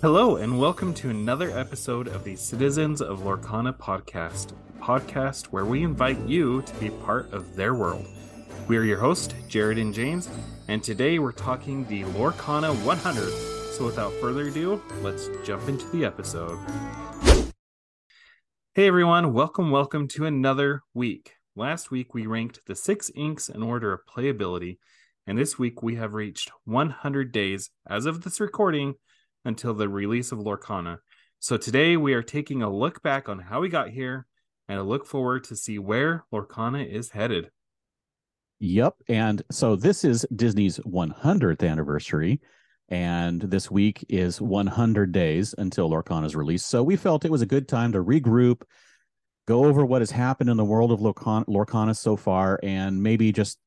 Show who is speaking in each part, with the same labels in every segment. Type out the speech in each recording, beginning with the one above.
Speaker 1: Hello, and welcome to another episode of the Citizens of Lorcana podcast, a podcast where we invite you to be part of their world. We are your hosts, Jared and James, and today we're talking the Lorcana 100. So without further ado, let's jump into the episode. Hey everyone, welcome, welcome to another week. Last week we ranked the six inks in order of playability, and this week we have reached 100 days as of this recording until the release of Lorcana. So today we are taking a look back on how we got here and a look forward to see where Lorcana is headed.
Speaker 2: Yep. And so this is Disney's 100th anniversary. And this week is 100 days until Lorcana is released. So we felt it was a good time to regroup, go over what has happened in the world of Lorcana, Lorcana so far, and maybe just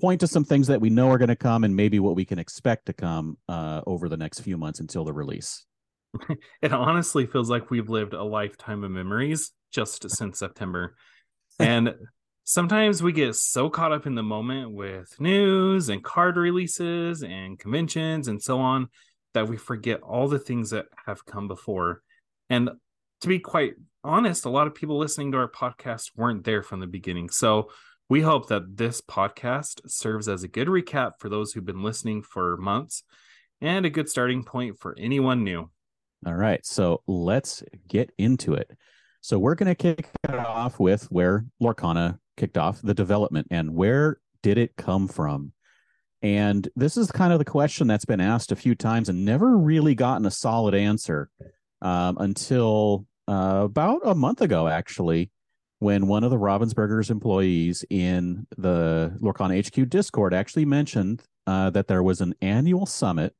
Speaker 2: point to some things that we know are going to come and maybe what we can expect to come uh, over the next few months until the release.
Speaker 1: it honestly feels like we've lived a lifetime of memories just since September. And sometimes we get so caught up in the moment with news and card releases and conventions and so on that we forget all the things that have come before. And to be quite honest, a lot of people listening to our podcast weren't there from the beginning. So we hope that this podcast serves as a good recap for those who've been listening for months and a good starting point for anyone new.
Speaker 2: All right. So let's get into it. So we're going to kick it off with where Lorcana kicked off the development and where did it come from? And this is kind of the question that's been asked a few times and never really gotten a solid answer um, until uh, about a month ago, actually when one of the Ravensburger's employees in the Lorcana HQ Discord actually mentioned uh, that there was an annual summit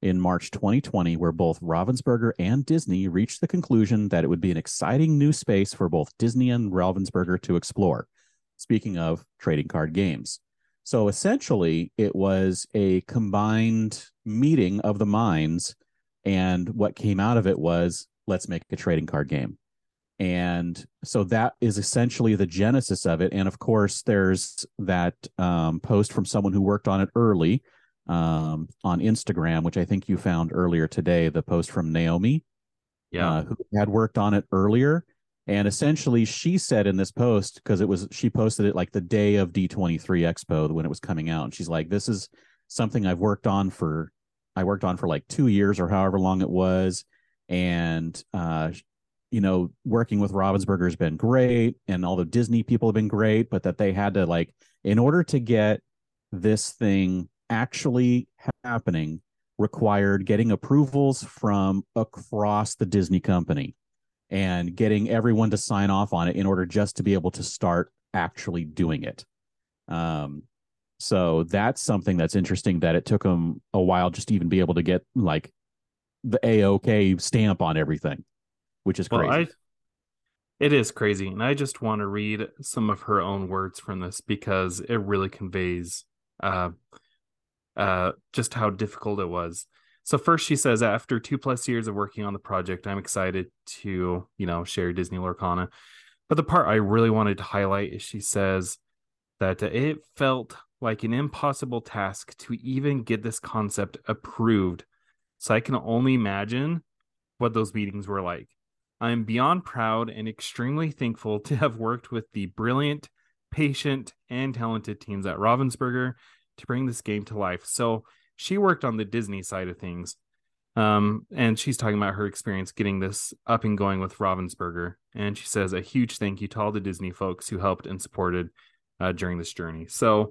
Speaker 2: in March 2020 where both Ravensburger and Disney reached the conclusion that it would be an exciting new space for both Disney and Ravensburger to explore. Speaking of trading card games. So essentially, it was a combined meeting of the minds. And what came out of it was let's make a trading card game and so that is essentially the genesis of it. And of course there's that um, post from someone who worked on it early um, on instagram which i think you found earlier today the post from naomi
Speaker 1: yeah. uh,
Speaker 2: who had worked on it earlier. And essentially she said in this post because it was she posted it like the day of d23 expo when it was coming out. And she's like this is something i've worked on for i worked on for like two years or however long it was. And uh, you know, working with Ravensburger has been great and all the Disney people have been great, but that they had to like, in order to get this thing actually happening, required getting approvals from across the Disney company and getting everyone to sign off on it in order just to be able to start actually doing it. Um, so that's something that's interesting that it took them a while just to even be able to get like the AOK stamp on everything which is crazy. Well, I,
Speaker 1: it is crazy. And I just want to read some of her own words from this because it really conveys uh, uh, just how difficult it was. So first she says, after two plus years of working on the project, I'm excited to, you know, share Disney Lorcana. But the part I really wanted to highlight is she says that it felt like an impossible task to even get this concept approved. So I can only imagine what those meetings were like. I am beyond proud and extremely thankful to have worked with the brilliant, patient, and talented teams at Ravensburger to bring this game to life. So she worked on the Disney side of things. Um, and she's talking about her experience getting this up and going with Ravensburger. And she says a huge thank you to all the Disney folks who helped and supported uh, during this journey. So,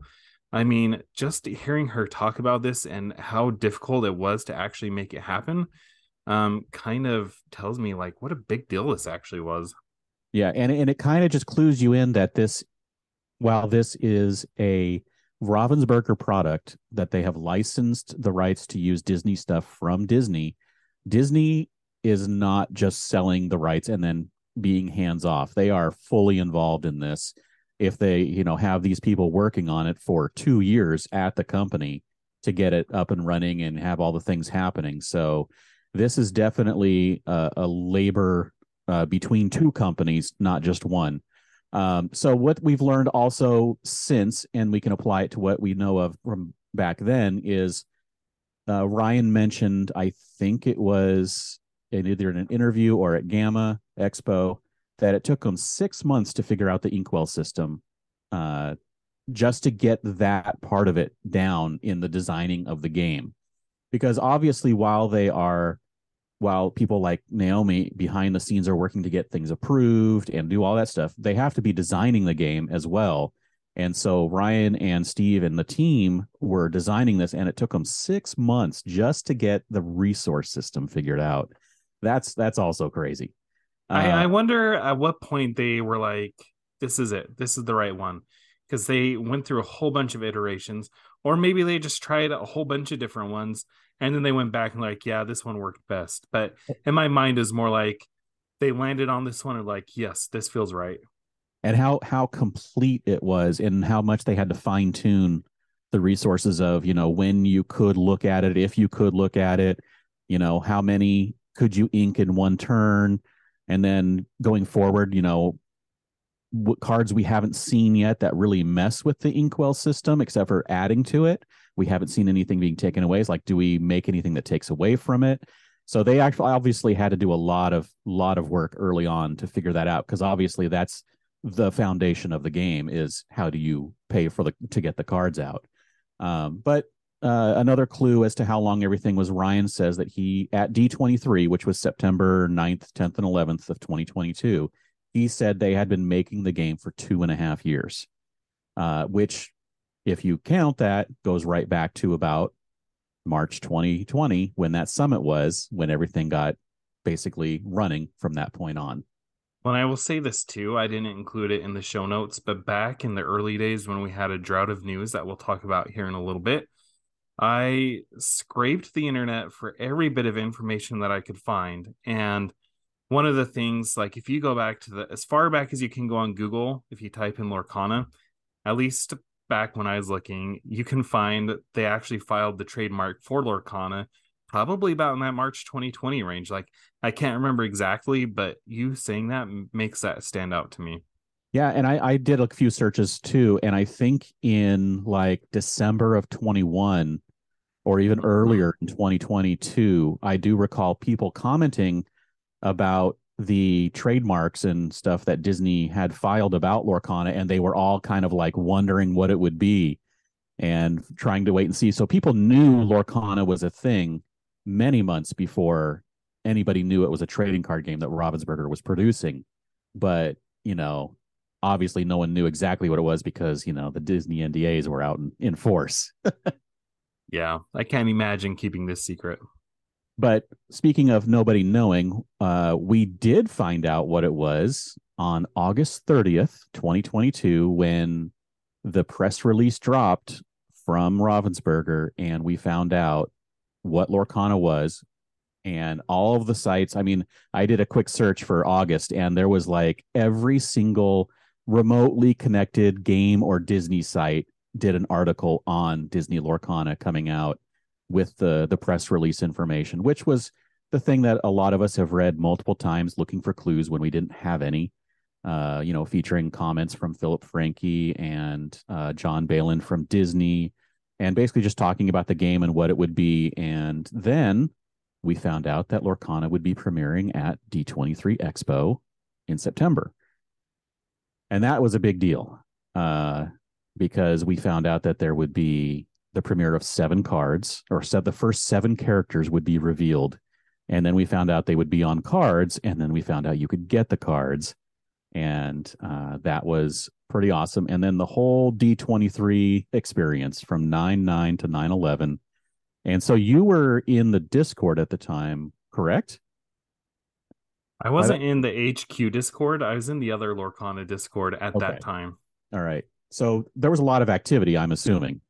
Speaker 1: I mean, just hearing her talk about this and how difficult it was to actually make it happen, um, kind of tells me like what a big deal this actually was.
Speaker 2: Yeah, and and it kind of just clues you in that this, while this is a Ravensburger product that they have licensed the rights to use Disney stuff from Disney, Disney is not just selling the rights and then being hands off. They are fully involved in this. If they, you know, have these people working on it for 2 years at the company to get it up and running and have all the things happening. So this is definitely a, a labor uh, between two companies, not just one. Um, so what we've learned also since, and we can apply it to what we know of from back then, is uh, Ryan mentioned, I think it was in either in an interview or at GAMA Expo, that it took them six months to figure out the Inkwell system, uh, just to get that part of it down in the designing of the game. Because obviously, while they are while people like Naomi behind the scenes are working to get things approved and do all that stuff, they have to be designing the game as well. And so Ryan and Steve and the team were designing this, and it took them six months just to get the resource system figured out. That's that's also crazy.
Speaker 1: Uh, I, I wonder at what point they were like, "This is it. This is the right one," because they went through a whole bunch of iterations, or maybe they just tried a whole bunch of different ones and then they went back and like yeah this one worked best. But in my mind is more like they landed on this one and like yes this feels right.
Speaker 2: And how how complete it was and how much they had to fine tune the resources of you know when you could look at it if you could look at it you know how many could you ink in one turn? And then going forward you know what cards we haven't seen yet that really mess with the inkwell system except for adding to it we haven't seen anything being taken away. It's like, do we make anything that takes away from it? So they actually obviously had to do a lot of lot of work early on to figure that out because obviously that's the foundation of the game is how do you pay for the to get the cards out. Um, but uh, another clue as to how long everything was, Ryan says that he at D23, which was September 9th, 10th, and 11th of 2022, he said they had been making the game for two and a half years, uh, which if you count that, goes right back to about March 2020 when that summit was, when everything got basically running from that point on.
Speaker 1: Well, I will say this too. I didn't include it in the show notes, but back in the early days when we had a drought of news that we'll talk about here in a little bit, I scraped the internet for every bit of information that I could find. And one of the things, like if you go back to the as far back as you can go on Google, if you type in Lorcana, at least back when I was looking, you can find they actually filed the trademark for Lorcana probably about in that March 2020 range. Like I can't remember exactly, but you saying that makes that stand out to me.
Speaker 2: Yeah, and I, I did a few searches too, and I think in like December of 21 or even mm-hmm. earlier in 2022, I do recall people commenting about the trademarks and stuff that Disney had filed about Lorcana, and they were all kind of like wondering what it would be and trying to wait and see. So people knew Lorcana was a thing many months before anybody knew it was a trading card game that Ravensburger was producing. But, you know, obviously no one knew exactly what it was because, you know, the Disney NDAs were out in, in force.
Speaker 1: yeah, I can't imagine keeping this secret.
Speaker 2: But speaking of nobody knowing, uh, we did find out what it was on August 30th, 2022, when the press release dropped from Ravensburger, and we found out what Lorcana was. And all of the sites, I mean, I did a quick search for August, and there was like every single remotely connected game or Disney site did an article on Disney Lorcana coming out with the the press release information, which was the thing that a lot of us have read multiple times looking for clues when we didn't have any. Uh, you know, featuring comments from Filip Francke and uh, John Bailen from Disney, and basically just talking about the game and what it would be. And then we found out that Lorcana would be premiering at D23 Expo in September. And that was a big deal uh, because we found out that there would be the premiere of seven cards, or said the first seven characters would be revealed. And then we found out they would be on cards, and then we found out you could get the cards. And uh, that was pretty awesome. And then the whole D23 experience from 9 9 to 9 11. And so you were in the Discord at the time, correct?
Speaker 1: I wasn't in the HQ Discord. I was in the other Lorcana Discord at
Speaker 2: Okay.
Speaker 1: that time.
Speaker 2: All right. So there was a lot of activity, I'm assuming.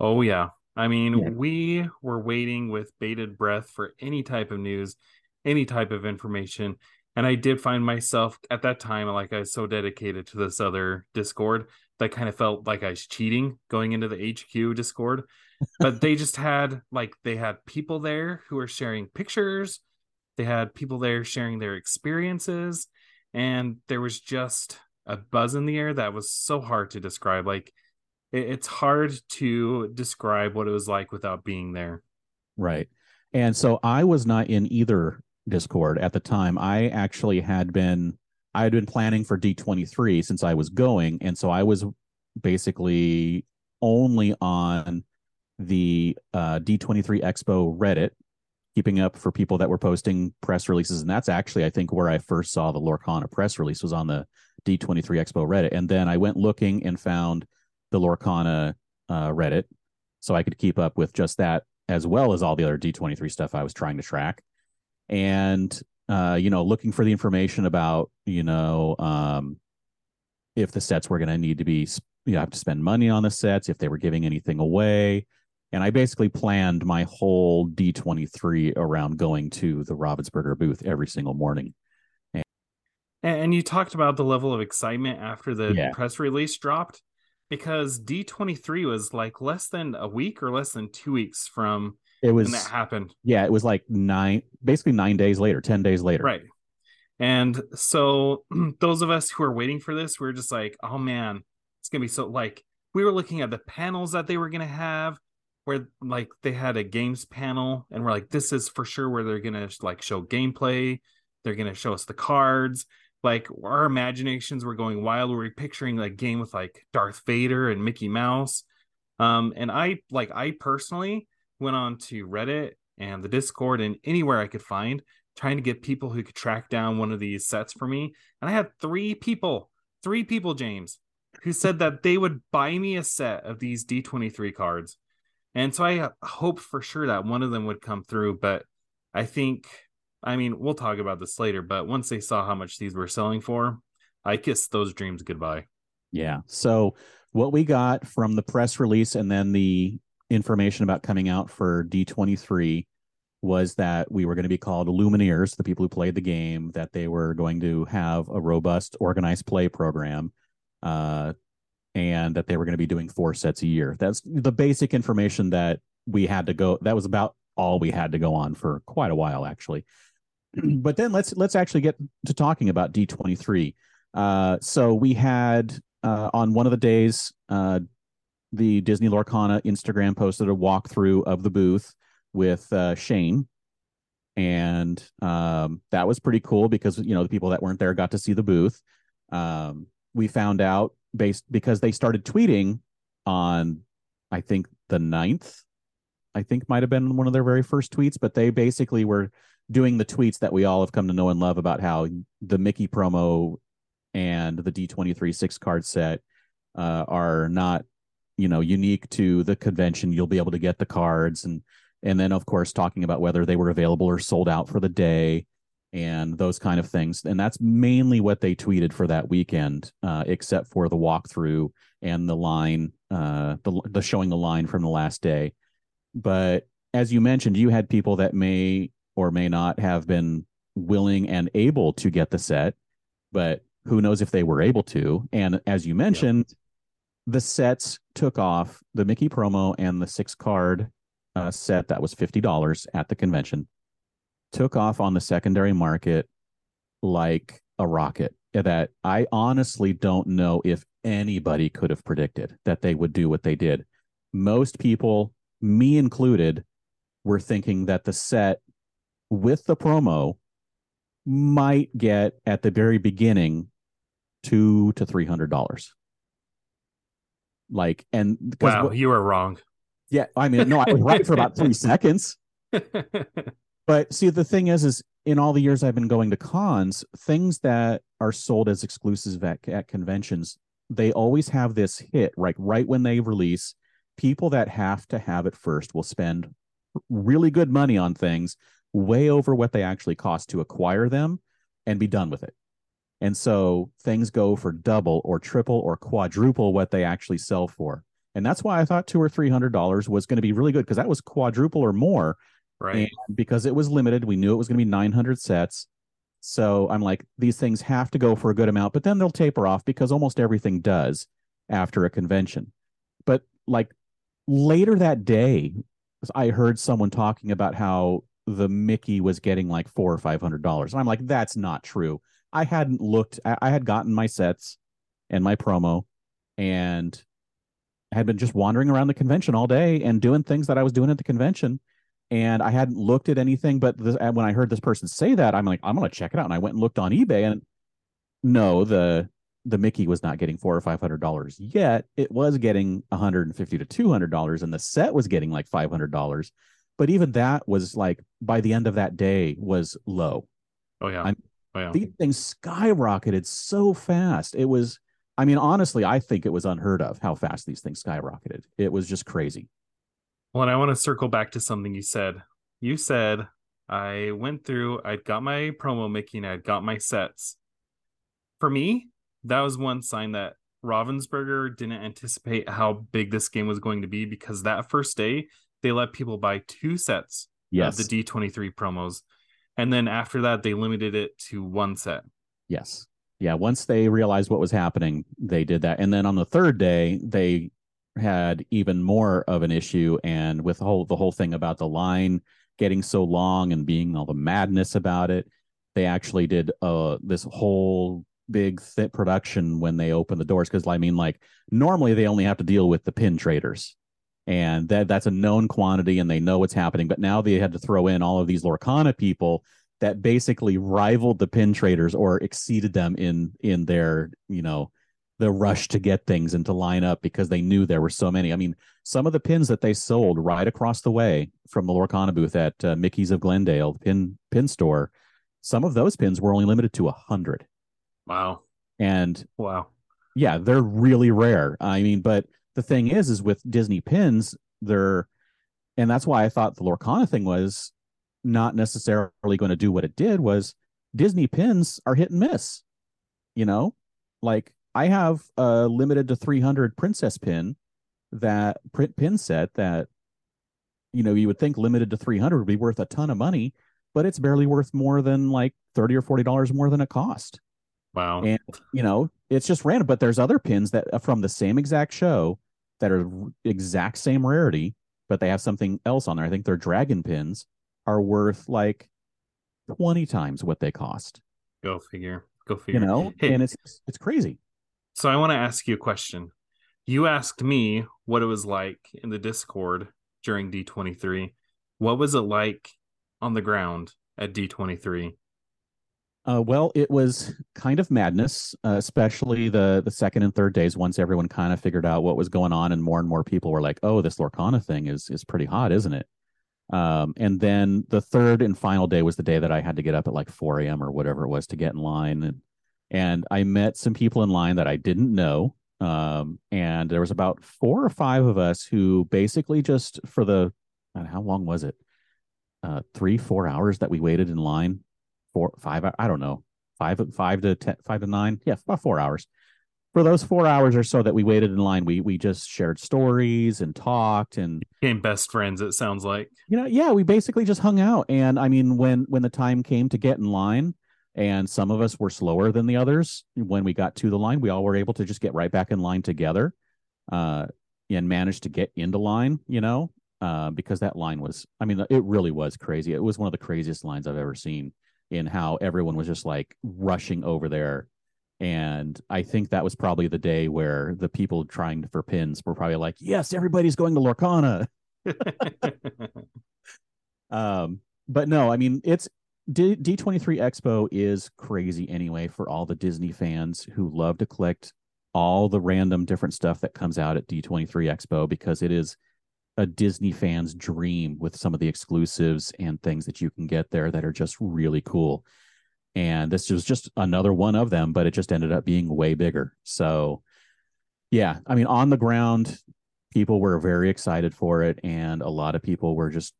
Speaker 1: Oh yeah. I mean,
Speaker 2: Yeah.
Speaker 1: we were waiting with bated breath for any type of news, any type of information. And I did find myself at that time, like I was so dedicated to this other Discord that kind of felt like I was cheating going into the HQ Discord. But they just had like they had people there who were sharing pictures. They had people there sharing their experiences. And there was just a buzz in the air that was so hard to describe. Like it's hard to describe what it was like without being there.
Speaker 2: Right. And so I was not in either Discord at the time. I actually had been I had been planning for D23 since I was going and so I was basically only on the uh, D23 Expo Reddit keeping up for people that were posting press releases and that's actually I think where I first saw the Lorcana press release was on the D23 Expo Reddit and then I went looking and found the Lorcana uh, Reddit so I could keep up with just that as well as all the other D23 stuff I was trying to track. And uh, you know, looking for the information about, you know, um if the sets were going to need to be you know, have to spend money on the sets, if they were giving anything away. And I basically planned my whole D23 around going to the Ravensburger booth every single morning.
Speaker 1: And, and you talked about the level of excitement after the
Speaker 2: Yeah.
Speaker 1: press release dropped because D23 was like less than a week or less than two weeks from
Speaker 2: It was
Speaker 1: when that happened.
Speaker 2: yeah, it was like nine basically 9 days later, 10 days later.
Speaker 1: Right. And so those of us who are waiting for this, we are just like, oh man, it's gonna be so like we were looking at the panels that they were gonna have where like they had a games panel and we're like, this is for sure where they're gonna like show gameplay, they're gonna show us the cards. Like our imaginations were going wild. We were picturing like game with like Darth Vader and Mickey Mouse. Um, and I like I personally went on to Reddit and the Discord and anywhere I could find trying to get people who could track down one of these sets for me. And I had three people, three people, James, who said that they would buy me a set of these D23 cards. And so I hoped for sure that one of them would come through. But I think, I mean, we'll talk about this later. But once they saw how much these were selling for, I kissed those dreams goodbye.
Speaker 2: Yeah. So what we got from the press release and then the information about coming out for D23 was that we were going to be called Illumineers, the people who played the game, that they were going to have a robust organized play program, uh, and that they were going to be doing four sets a year. That's the basic information that we had to go. That was about all we had to go on for quite a while, actually. but then let's let's actually get to talking about D23. Uh, so we had uh, on one of the days, uh, the Disney Lorcana Instagram posted a walkthrough of the booth with uh, Shane, and um, that was pretty cool because you know the people that weren't there got to see the booth. Um, we found out based because they started tweeting on, I think the 9th, I think might have been one of their very first tweets, but they basically were doing the tweets that we all have come to know and love about how the Mickey promo and the D23 six card set uh, are not, you know, unique to the convention. You'll be able to get the cards and and then of course talking about whether they were available or sold out for the day and those kind of things. And that's mainly what they tweeted for that weekend, uh, except for the walkthrough and the line, uh, the the showing the line from the last day. But as you mentioned, you had people that may or may not have been willing and able to get the set, but who knows if they were able to. And as you mentioned, the sets took off the Mickey promo and the six card uh, set that was $50 at the convention took off on the secondary market like a rocket that I honestly don't know if anybody could have predicted that they would do what they did. Most people, me included, were thinking that the set with the promo might get at the very beginning two to three hundred dollars. Like and because
Speaker 1: Wow,
Speaker 2: what-
Speaker 1: you were wrong.
Speaker 2: Yeah, I mean, no, I was right for about three seconds. But see, the thing is, is in all the years I've been going to cons, things that are sold as exclusives at, at conventions, they always have this hit, right? Right when they release, people that have to have it first will spend really good money on things way over what they actually cost to acquire them and be done with it. And so things go for double or triple or quadruple what they actually sell for. And that's why I thought two or three hundred dollars was going to be really good because that was quadruple or more.
Speaker 1: right.
Speaker 2: And because it was limited, we knew it was going to be 900 sets. So I'm like, these things have to go for a good amount, but then they'll taper off because almost everything does after a convention. But like later that day, I heard someone talking about how the Mickey was getting like four or five hundred dollars. And I'm like, that's not true. I hadn't looked, I I had gotten my sets and my promo and had been just wandering around the convention all day and doing things that I was doing at the convention. And I hadn't looked at anything. But this, uh, when I heard this person say that, I'm like, I'm to check it out. And I went and looked on eBay and no, the, the Mickey was not getting four or five hundred dollars yet. It was getting 150 to 200 dollars, and the set was getting like 500 dollars. But even that was like by the end of that day was low.
Speaker 1: Oh yeah.
Speaker 2: I'm-
Speaker 1: oh yeah.
Speaker 2: These things skyrocketed so fast. It was, I mean, honestly, I think it was unheard of how fast these things skyrocketed. It was just crazy.
Speaker 1: Well, and I want to circle back to something you said. You said I went through, I'd got my promo making, and I got my sets. For me, that was one sign that Ravensburger didn't anticipate how big this game was going to be because that first day they let people buy two sets
Speaker 2: Yes.
Speaker 1: of the D23 promos. And then after that, they limited it to one set.
Speaker 2: Yes. Yeah. Once they realized what was happening, they did that. And then on the third day, they had even more of an issue. And with the whole the whole thing about the line getting so long and being all the madness about it, they actually did uh this whole big thick production when they opened the doors. Cause I mean, like normally they only have to deal with the pin traders. And that that's a known quantity and they know what's happening. But now they had to throw in all of these Lorcana people that basically rivaled the pin traders or exceeded them in in their you know the rush to get things and to line up because they knew there were so many. I mean, some of the pins that they sold right across the way from the Lorcana booth at uh, Mickey's of Glendale pin pin store, some of those pins were only limited to a hundred,
Speaker 1: Wow.
Speaker 2: and
Speaker 1: Wow.
Speaker 2: yeah, they're really rare. I mean, but the thing is, is with Disney pins, they're, and that's why I thought the Lorcana thing was not necessarily going to do what it did. Was Disney pins are hit and miss. You know, like I have a limited to 300 princess pin that print pin set that, you know, you would think limited to 300 would be worth a ton of money, but it's barely worth more than like 30 or 40 dollars more than it cost
Speaker 1: Wow.
Speaker 2: and you know it's just random but there's other pins that are from the same exact show that are exact same rarity but they have something else on there i think their dragon pins are worth like 20 times what they cost
Speaker 1: Go figure. Go figure.
Speaker 2: you know
Speaker 1: Hey,
Speaker 2: and it's it's crazy
Speaker 1: So I want to ask you a question. You asked me what it was like in the Discord during D23. What was it like on the ground at D23?
Speaker 2: Uh, well, it was kind of madness, uh, especially the the second and third days. Once everyone kind of figured out what was going on, and more and more people were like, "Oh, this Lorcana thing is is pretty hot, isn't it?" Um, and then the third and final day was the day that I had to get up at like 4 a.m. or whatever it was to get in line, and and I met some people in line that I didn't know. Um, and there was about four or five of us who basically just for the how long was it? Uh, three, four hours that we waited in line four, five, I don't know, five, five to ten, five to nine. Yeah, about four hours. For those four hours or so that we waited in line, we we just shared stories and talked and
Speaker 1: Became best friends, it sounds like.
Speaker 2: you know, yeah, we basically just hung out. And I mean, when when the time came to get in line, and some of us were slower than the others, when we got to the line, we all were able to just get right back in line together, uh, and managed to get into line. You know, uh, because that line was, I mean, it really was crazy. It was one of the craziest lines I've ever seen in how everyone was just like rushing over there. And I think that was probably the day where the people trying for pins were probably like, yes, everybody's going to Lorcana. Um, but no, I mean it's D D23 Expo is crazy anyway for all the Disney fans who love to collect all the random different stuff that comes out at D23 Expo because it is a Disney fan's dream with some of the exclusives and things that you can get there that are just really cool. And this was just another one of them, but it just ended up being way bigger. So, yeah, I mean, on the ground, people were very excited for it, and a lot of people were just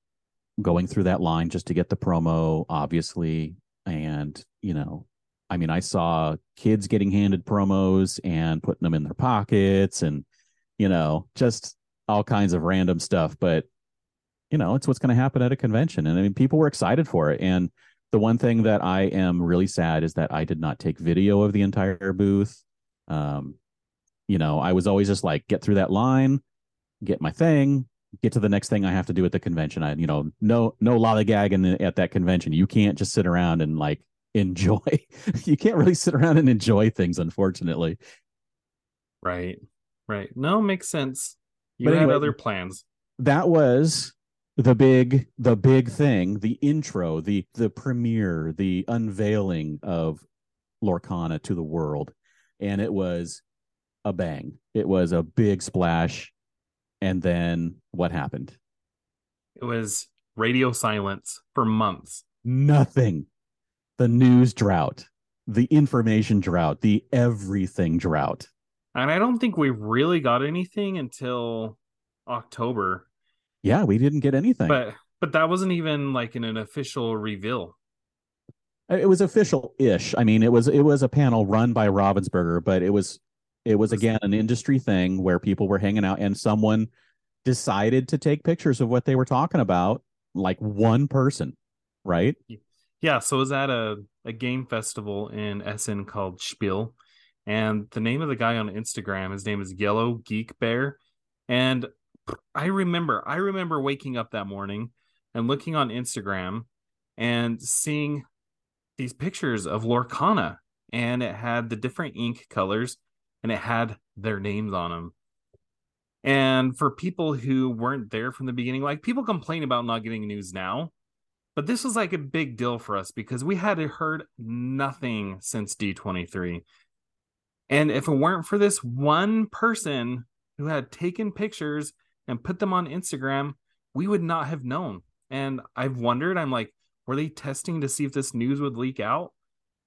Speaker 2: going through that line just to get the promo, obviously. And, you know, I mean, I saw kids getting handed promos and putting them in their pockets and, you know, just all kinds of random stuff. But, you know, it's what's going to happen at a convention. And I mean, people were excited for it. And the one thing that I am really sad is that I did not take video of the entire booth. Um, you know, I was always just like, get through that line, get my thing, get to the next thing I have to do at the convention. I, you know, no, no lollygag in the, at that convention. You can't just sit around and like enjoy. you can't really sit around and enjoy things, unfortunately.
Speaker 1: Right. Right. No, makes sense. You
Speaker 2: But
Speaker 1: had
Speaker 2: anyway-
Speaker 1: other plans.
Speaker 2: That was the big, the big thing, the intro, the the premiere, the unveiling of Lorcana to the world, and it was a bang. It was a big splash. And then what happened?
Speaker 1: It was radio silence for months.
Speaker 2: nothing. The news drought, the information drought, the everything drought.
Speaker 1: And I don't think we really got anything until October.
Speaker 2: Yeah, we didn't get anything.
Speaker 1: But but that wasn't even like in an official reveal.
Speaker 2: it was official ish. I mean, it was it was a panel run by Ravensburger, but it was it was
Speaker 1: Was-
Speaker 2: again an industry thing where people were hanging out and someone decided to take pictures of what they were talking about, like one person, right?
Speaker 1: Yeah, so it was at a, a game festival in Essen called Spiel. And the name of the guy on Instagram, his name is Yellow Geek Bear. And I remember, I remember waking up that morning and looking on Instagram and seeing these pictures of Lorcana. And it had the different ink colors and it had their names on them. And for people who weren't there from the beginning, like people complain about not getting news now, but this was like a big deal for us because we had heard nothing since D23. And if it weren't for this one person who had taken pictures and put them on Instagram, we would not have known. And I've wondered, I'm like, were they testing to see if this news would leak out?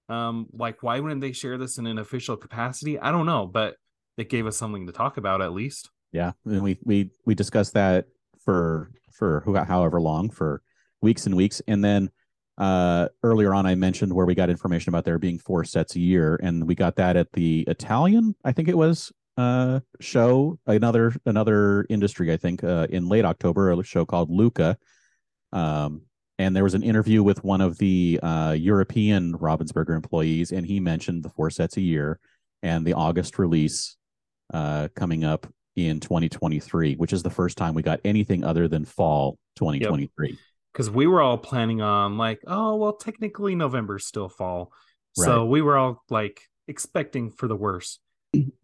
Speaker 1: Um, like, why wouldn't they share this in an official capacity? I don't know, but it gave us something to talk about at least.
Speaker 2: Yeah, and we we we discussed that for for however long for weeks and weeks, and then uh earlier on I mentioned where we got information about there being four sets a year, and we got that at the Italian, I think it was uh show another another industry I think uh in late October a show called Lucca. Um and there was an interview with one of the uh European Ravensburger employees and he mentioned the four sets a year and the August release uh coming up in 2023 which is the first time we got anything other than fall 2023
Speaker 1: because we were all planning on like oh well technically november's still fall so we were all like expecting for the worst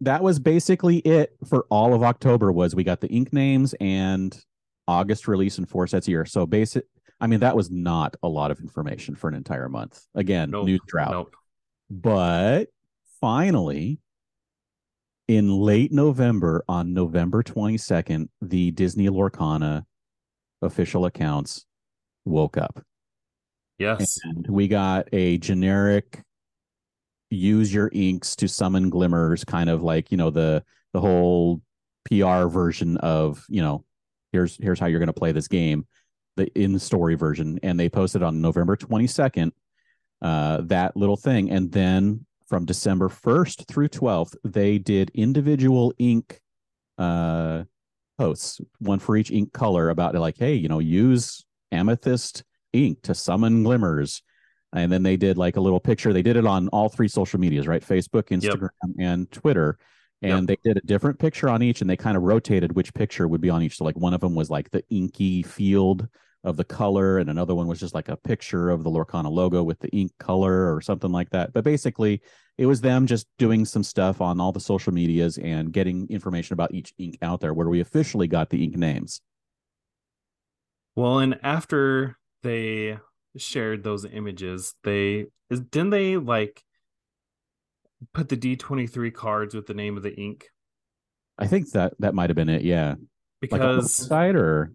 Speaker 2: that was basically it for all of October was we got the ink names and August release and four sets a year. So basic I mean that was not a lot of information for an entire month. Again,
Speaker 1: Nope,
Speaker 2: news drought.
Speaker 1: nope.
Speaker 2: But finally in late November on November 22nd, the Disney Lorcana official accounts woke up.
Speaker 1: yes
Speaker 2: And we got a generic use your inks to summon glimmers, kind of like, you know, the the whole PR version of, you know, here's here's how you're gonna play this game, the in story version. And they posted on November 22nd, uh, that little thing. And then from December 1st through 12th, they did individual ink uh posts, one for each ink color about like, hey, you know, use amethyst ink to summon glimmers. And then they did like a little picture. They did it on all three social medias, right? Facebook, Instagram, and Twitter. And
Speaker 1: Yep.
Speaker 2: they did a different picture on each and they kind of rotated which picture would be on each. So like one of them was like the inky field of the color, and another one was just like a picture of the Lorcana logo with the ink color or something like that. But basically, it was them just doing some stuff on all the social medias and getting information about each ink out there where we officially got the ink names.
Speaker 1: Well and after they shared those images they didn't they like put the d23 cards with the name of the ink
Speaker 2: I think that that might have been it. Yeah.
Speaker 1: because
Speaker 2: side or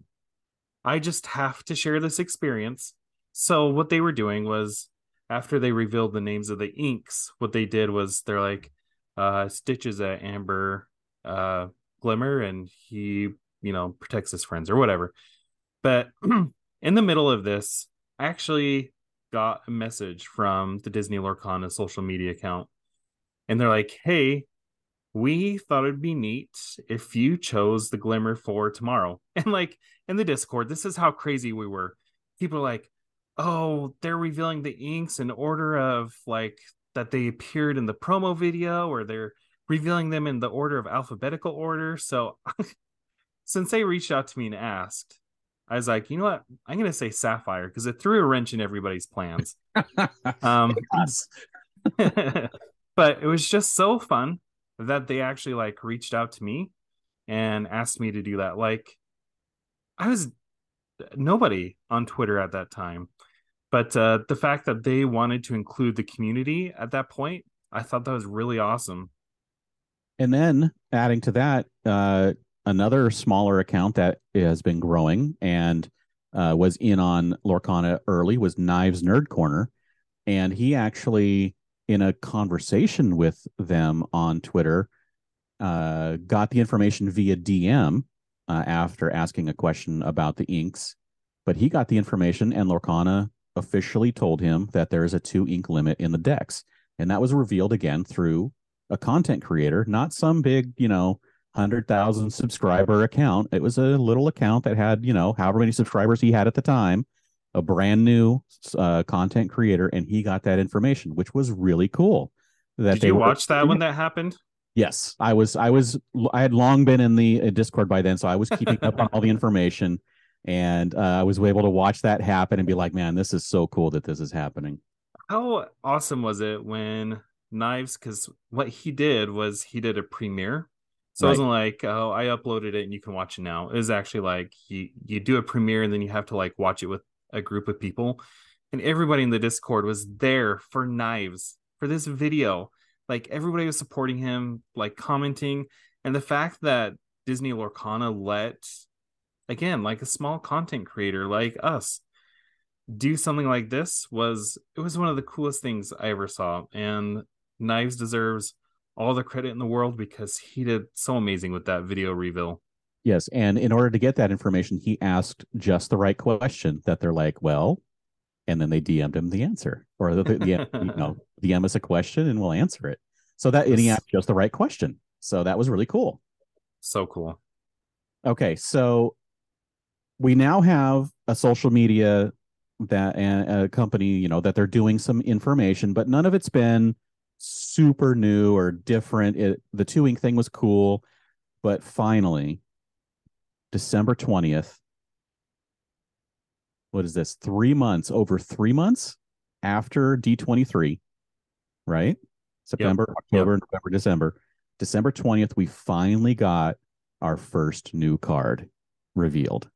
Speaker 1: I just have to share this experience. So what they were doing was after they revealed the names of the inks, what they did was they're like, uh, Stitches at Amber uh, Glimmer, and he, you know, protects his friends or whatever. But in the middle of this, I actually got a message from the Disney Lorcana social media account, and they're like, "Hey, we thought it'd be neat if you chose the Glimmer for tomorrow." And like in the Discord, this is how crazy we were. People are like, "Oh, they're revealing the inks in order of like that they appeared in the promo video, or they're revealing them in the order of alphabetical order." So since they reached out to me and asked, I was like, you know what? I'm gonna say Sapphire because it threw a wrench in everybody's plans. um, but it was just so fun that they actually like reached out to me and asked me to do that. Like, I was nobody on Twitter at that time, but uh, the fact that they wanted to include the community at that point, I thought that was really awesome.
Speaker 2: And then adding to that, uh, another smaller account that has been growing and uh, was in on Lorcana early was Knives Nerd Corner, and he actually, in a conversation with them on Twitter, uh, got the information via DM uh, after asking a question about the inks. But he got the information, and Lorcana officially told him that there is a two ink limit in the decks, and that was revealed again through a content creator, not some big, you know, hundred thousand subscriber account. It was a little account that had, you know, however many subscribers he had at the time, a brand new uh, content creator, and he got that information, which was really cool.
Speaker 1: That Did you were, watch that when that happened?
Speaker 2: Yes, I was. I was. I had long been in the uh, Discord by then, so I was keeping up on all the information, and uh, I was able to watch that happen and be like, "Man, this is so cool that this is happening."
Speaker 1: How awesome was it when Knives? Because what he did was he did a premiere so right. it wasn't like, oh, I uploaded it and you can watch it now. It was actually like you you do a premiere and then you have to like watch it with a group of people. And everybody in the Discord was there for knives for this video. Like everybody was supporting him, like commenting. And the fact that Disney Lorcana let again, like a small content creator like us do something like this was it was one of the coolest things I ever saw. And Knives deserves all the credit in the world because he did so amazing with that video reveal.
Speaker 2: Yes, and in order to get that information, he asked just the right question that they're like, well, and then they DM'd him the answer, or the, the, you know DM us a question and we'll answer it. So that and he asked just the right question. So that was really cool.
Speaker 1: So cool.
Speaker 2: Okay, so we now have a social media that and a company, you know, that they're doing some information, but none of it's been super new or different. It, the two ink thing was cool, but finally, December 20th, what is this? Three months, over three months after D23, right? September, yep. October, yep. November, December. December 20th, we finally got our first new card revealed.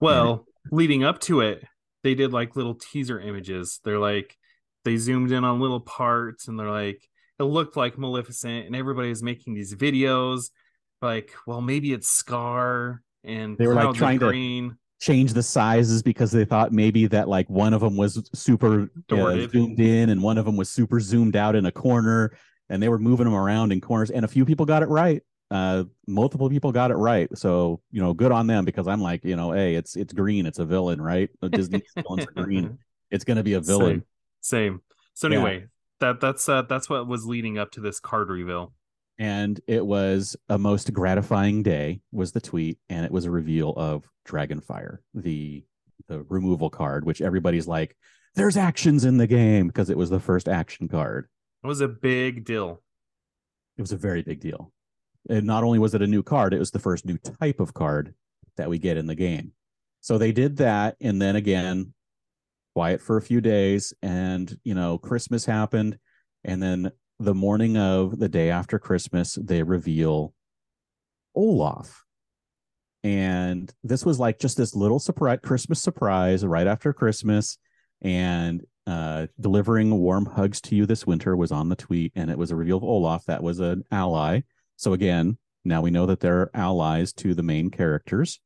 Speaker 1: Well, and, leading up to it, they did like little teaser images. They're like, they zoomed in on little parts and they're like it looked like Maleficent and everybody was making these videos like well maybe it's Scar and
Speaker 2: they were like trying to change the sizes because they thought maybe that like one of them was super uh, zoomed in and one of them was super zoomed out in a corner and they were moving them around in corners and a few people got it right. Uh multiple people got it right. So you know good on them because i'm like you know hey it's it's green. It's a villain right? Disney villains are green. It's going to be a villain
Speaker 1: same. So anyway, yeah. that that's uh, that's what was leading up to this card reveal.
Speaker 2: And it was a most gratifying day was the tweet, and it was a reveal of Dragonfire, the the removal card, which everybody's like, "There's actions in the game" because it was the first action card.
Speaker 1: It was a big deal.
Speaker 2: It was a very big deal. And not only was it a new card, it was the first new type of card that we get in the game. So they did that, and then again, quiet for a few days and you know christmas happened. And then the morning of the day after christmas they reveal olaf. And this was like just this little surprise christmas surprise right after christmas. And uh, delivering warm hugs to you this winter was on the tweet and it was a reveal of olaf that was an ally. So again Now we know that they're allies to the main characters.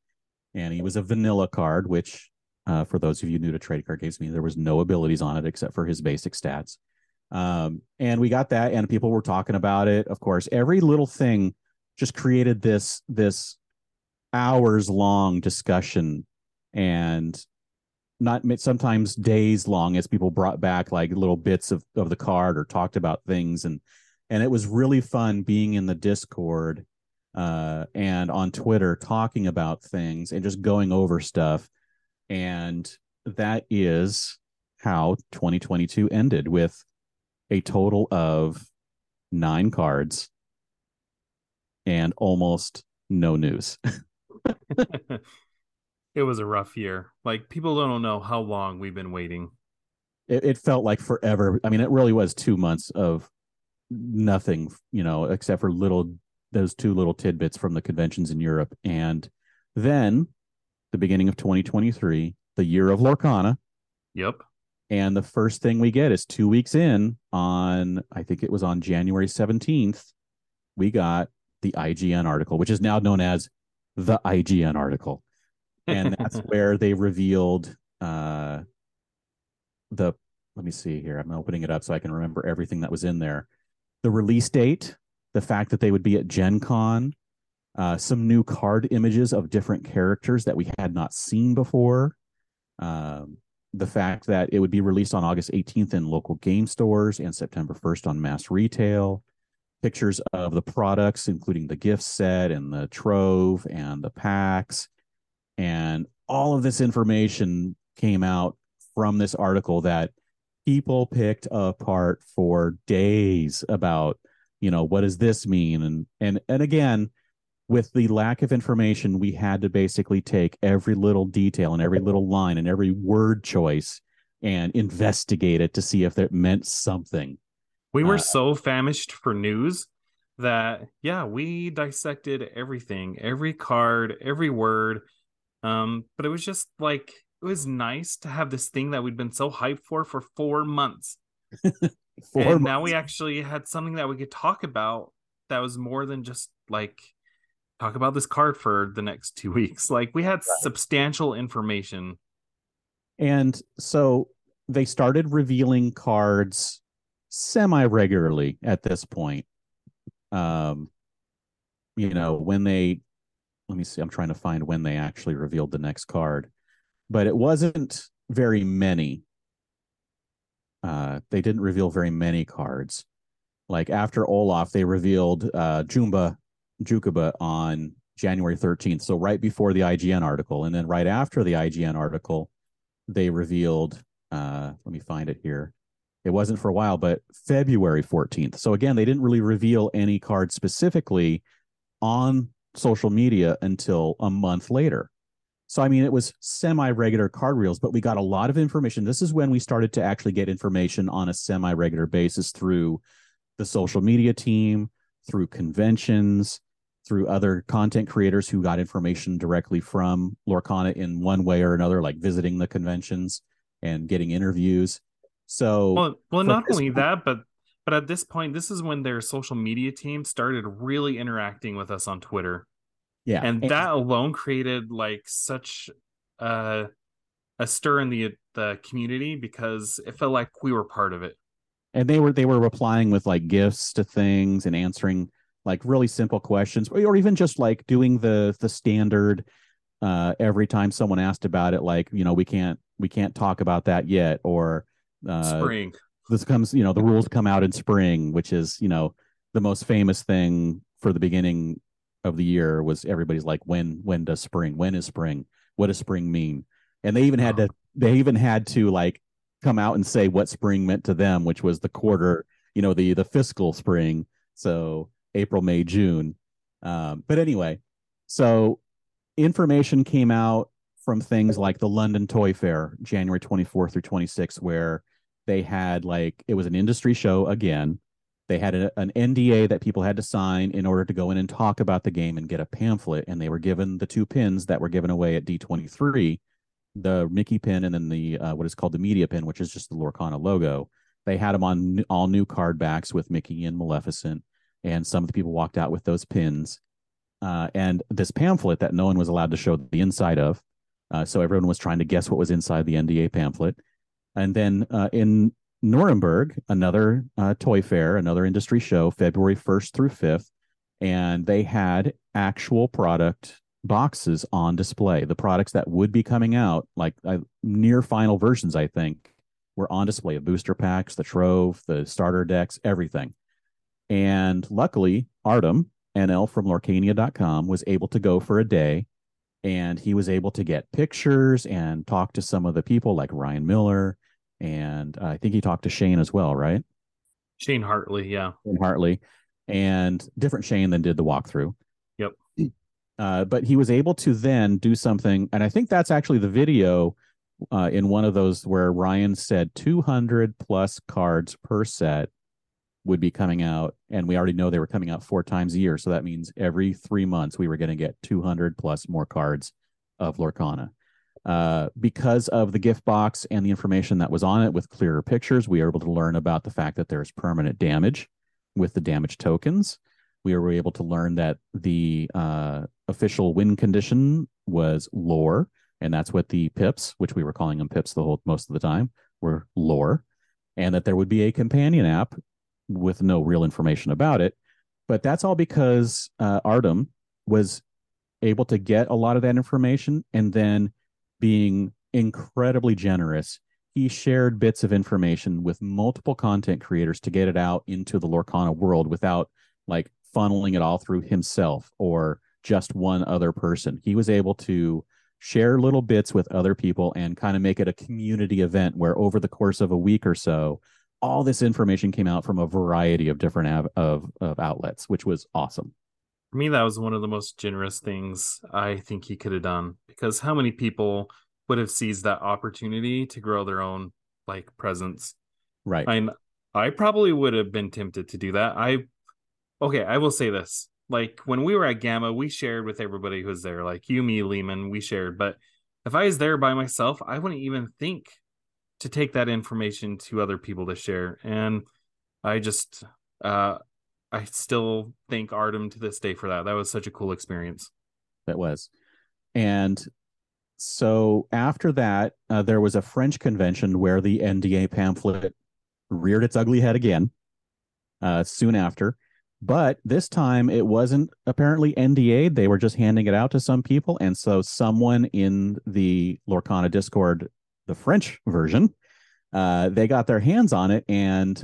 Speaker 2: And he was a vanilla card, which, uh, for those of you new to trade card games, means there was no abilities on it except for his basic stats. Um, and we got that, and people were talking about it. Of course, every little thing just created this this hours long discussion and not sometimes days long as people brought back like little bits of, of the card or talked about things and and it was really fun being in the discord uh, and on twitter talking about things and just going over stuff and that is how 2022 ended with a total of nine cards and almost no news
Speaker 1: it was a rough year. Like people don't know how long we've been waiting.
Speaker 2: It, it, felt like forever. I mean, it really was two months of nothing, you know, except for little those two little tidbits from the conventions in Europe, and then the beginning of 2023, the year of Lorcana.
Speaker 1: Yep.
Speaker 2: And the first thing we get is two weeks in on, I think it was on January 17th, we got the IGN article, which is now known as the IGN article. And that's where they revealed uh, the, let me see here. I'm opening it up so I can remember everything that was in there. The release date, the fact that they would be at Gen Con, uh, some new card images of different characters that we had not seen before. Um, the fact that it would be released on August 18th in local game stores and September 1st on mass retail pictures of the products, including the gift set and the trove and the packs. And all of this information came out from this article that people picked apart for days about, you know, what does this mean? And and and again, with the lack of information, we had to basically take every little detail and every little line and every word choice and investigate it to see if it meant something.
Speaker 1: We were uh, so famished for news that yeah, we dissected everything, every card, every word. Um, but it was just like it was nice to have this thing that we'd been so hyped for for four months. four and months. now we actually had something that we could talk about that was more than just like talk about this card for the next two weeks. Like we had right. substantial information.
Speaker 2: And so they started revealing cards semi regularly at this point. Um, you know, when they, let me see, I'm trying to find when they actually revealed the next card, but it wasn't very many. Uh, they didn't reveal very many cards. Like after Olaf, they revealed uh, Jumba Jookiba on January 13th. So right before the IGN article. And then right after the IGN article, they revealed, uh, let me find it here. It wasn't for a while, but February 14th. So again, they didn't really reveal any cards specifically on social media until a month later. So I mean, it was semi-regular card reels, but we got a lot of information. This is when we started to actually get information on a semi-regular basis through the social media team, through conventions, through other content creators who got information directly from Lorcana in one way or another, like visiting the conventions and getting interviews. So
Speaker 1: well, well not only point, that, but but at this point, this is when their social media team started really interacting with us on Twitter.
Speaker 2: Yeah.
Speaker 1: And, and that alone created like such a a stir in the the community because it felt like we were part of it.
Speaker 2: And they were they were replying with like gifts to things and answering like really simple questions or even just like doing the the standard uh every time someone asked about it like you know we can't we can't talk about that yet or
Speaker 1: uh, spring.
Speaker 2: This comes, you know, the rules come out in spring, which is, you know, the most famous thing for the beginning of the year was everybody's like, when when does spring? When is spring? What does spring mean? And they even had to they even had to like come out and say what spring meant to them, which was the quarter, you know, the the fiscal spring. So April, May, June. Um, but anyway, so information came out from things like the London Toy Fair, January 24th through 26th, where they had like it was an industry show again. They had a, an NDA that people had to sign in order to go in and talk about the game and get a pamphlet. And they were given the two pins that were given away at D23, the Mickey pin and then the uh, what is called the media pin, which is just the Lorcana logo. They had them on all new card backs with Mickey and Maleficent, and some of the people walked out with those pins. uh, and this pamphlet that no one was allowed to show the inside of. Uh, so everyone was trying to guess what was inside the NDA pamphlet. And then uh, in Nuremberg, another uh, toy fair, another industry show, February 1st through 5th, and they had actual product boxes on display. The products that would be coming out, like uh, near final versions, I think, were on display. The booster packs, the trove, the starter decks, everything. And luckily, Artem, NL from Lorcania.com, was able to go for a day and he was able to get pictures and talk to some of the people like Ryan Miller. And uh, I think he talked to Shane as well, right?
Speaker 1: Shane Hartley, yeah.
Speaker 2: Shane Hartley. And different Shane than did the walkthrough. Uh, but he was able to then do something. And I think that's actually the video uh, in one of those where Ryan said 200 plus cards per set would be coming out and we already know they were coming out four times a year so that means every three months we were going to get 200 plus more cards of lorcana uh, because of the gift box and the information that was on it with clearer pictures we were able to learn about the fact that there's permanent damage with the damage tokens we were able to learn that the uh, official win condition was lore and that's what the pips which we were calling them pips the whole most of the time were lore and that there would be a companion app with no real information about it. But that's all because uh, Artem was able to get a lot of that information and then being incredibly generous, he shared bits of information with multiple content creators to get it out into the Lorcana world without like funneling it all through himself or just one other person. He was able to share little bits with other people and kind of make it a community event where over the course of a week or so all this information came out from a variety of different av- of, of outlets, which was awesome.
Speaker 1: For me, that was one of the most generous things I think he could have done because how many people would have seized that opportunity to grow their own like presence?
Speaker 2: Right.
Speaker 1: I'm I probably would have been tempted to do that. I okay, I will say this. Like when we were at GAMA, we shared with everybody who was there, like you, me, Lehman, we shared. But if I was there by myself, I wouldn't even think to take that information to other people to share. And I just uh I still thank Artem to this day for that. That was such a cool experience.
Speaker 2: That was. And so after that, uh, there was a French convention where the NDA pamphlet reared its ugly head again uh, soon after. But this time it wasn't apparently NDA. They were just handing it out to some people. And so someone in the Lorcana Discord the French version, uh, they got their hands on it and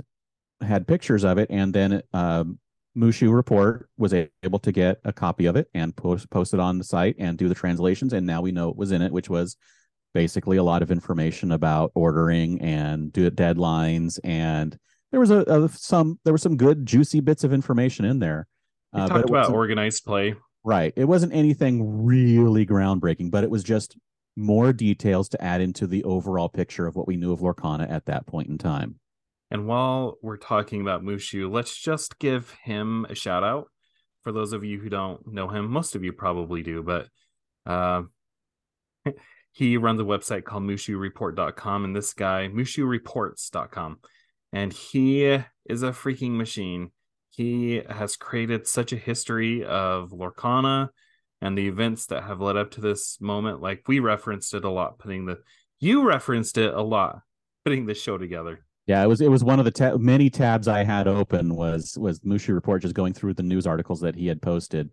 Speaker 2: had pictures of it, and then um, Mushu Report was able to get a copy of it and post post it on the site and do the translations, and now we know it was in it, which was basically a lot of information about ordering and do deadlines and there was a, a, some there were some good juicy bits of information in there.
Speaker 1: Uh, talked about organized play,
Speaker 2: right? It wasn't anything really groundbreaking, but it was just more details to add into the overall picture of what we knew of Lorcana at that point in time.
Speaker 1: And while we're talking about Mushu, let's just give him a shout out. For those of you who don't know him, most of you probably do, but uh, he runs a website called mushureport.com. And this guy, mushureports.com, and he is a freaking machine. He has created such a history of Lorcana and the events that have led up to this moment. Like we referenced it a lot, putting the you referenced it a lot, putting the show together.
Speaker 2: Yeah, it was it was one of the ta- many tabs I had open was was Mushu report just going through the news articles that he had posted.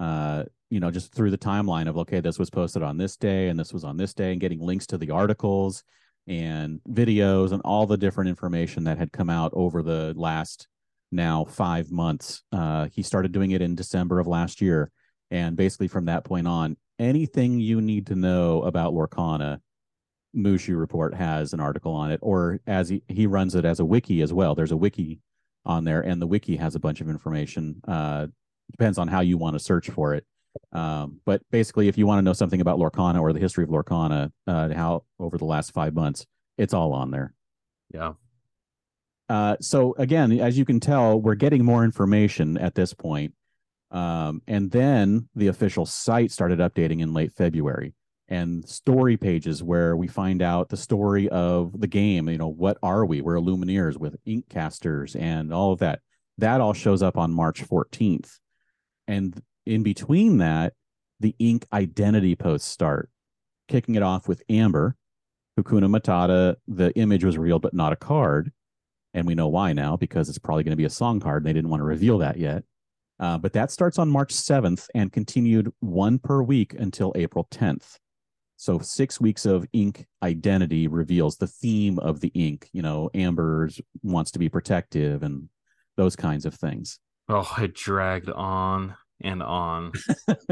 Speaker 2: Uh, you know, just through the timeline of okay, this was posted on this day and this was on this day, and getting links to the articles and videos and all the different information that had come out over the last now five months. Uh, he started doing it in December of last year and basically, from that point on, anything you need to know about Lorcana, Mushu Report has an article on it, or as he, he runs it as a wiki as well. There's a wiki on there, and the wiki has a bunch of information. Uh, depends on how you want to search for it. Um, but basically, if you want to know something about Lorcana or the history of Lorcana, uh, how over the last five months, it's all on there.
Speaker 1: Yeah.
Speaker 2: Uh, so again, as you can tell, we're getting more information at this point. Um, and then the official site started updating in late February and story pages where we find out the story of the game. You know, what are we? We're Illumineers with ink casters and all of that. That all shows up on March 14th. And in between that, the ink identity posts start, kicking it off with Amber, Hakuna Matata. The image was real, but not a card. And we know why now because it's probably going to be a song card. And they didn't want to reveal that yet. Uh, but that starts on March 7th and continued one per week until April 10th. So six weeks of ink identity reveals the theme of the ink. You know, Amber's wants to be protective and those kinds of things.
Speaker 1: Oh, it dragged on and on.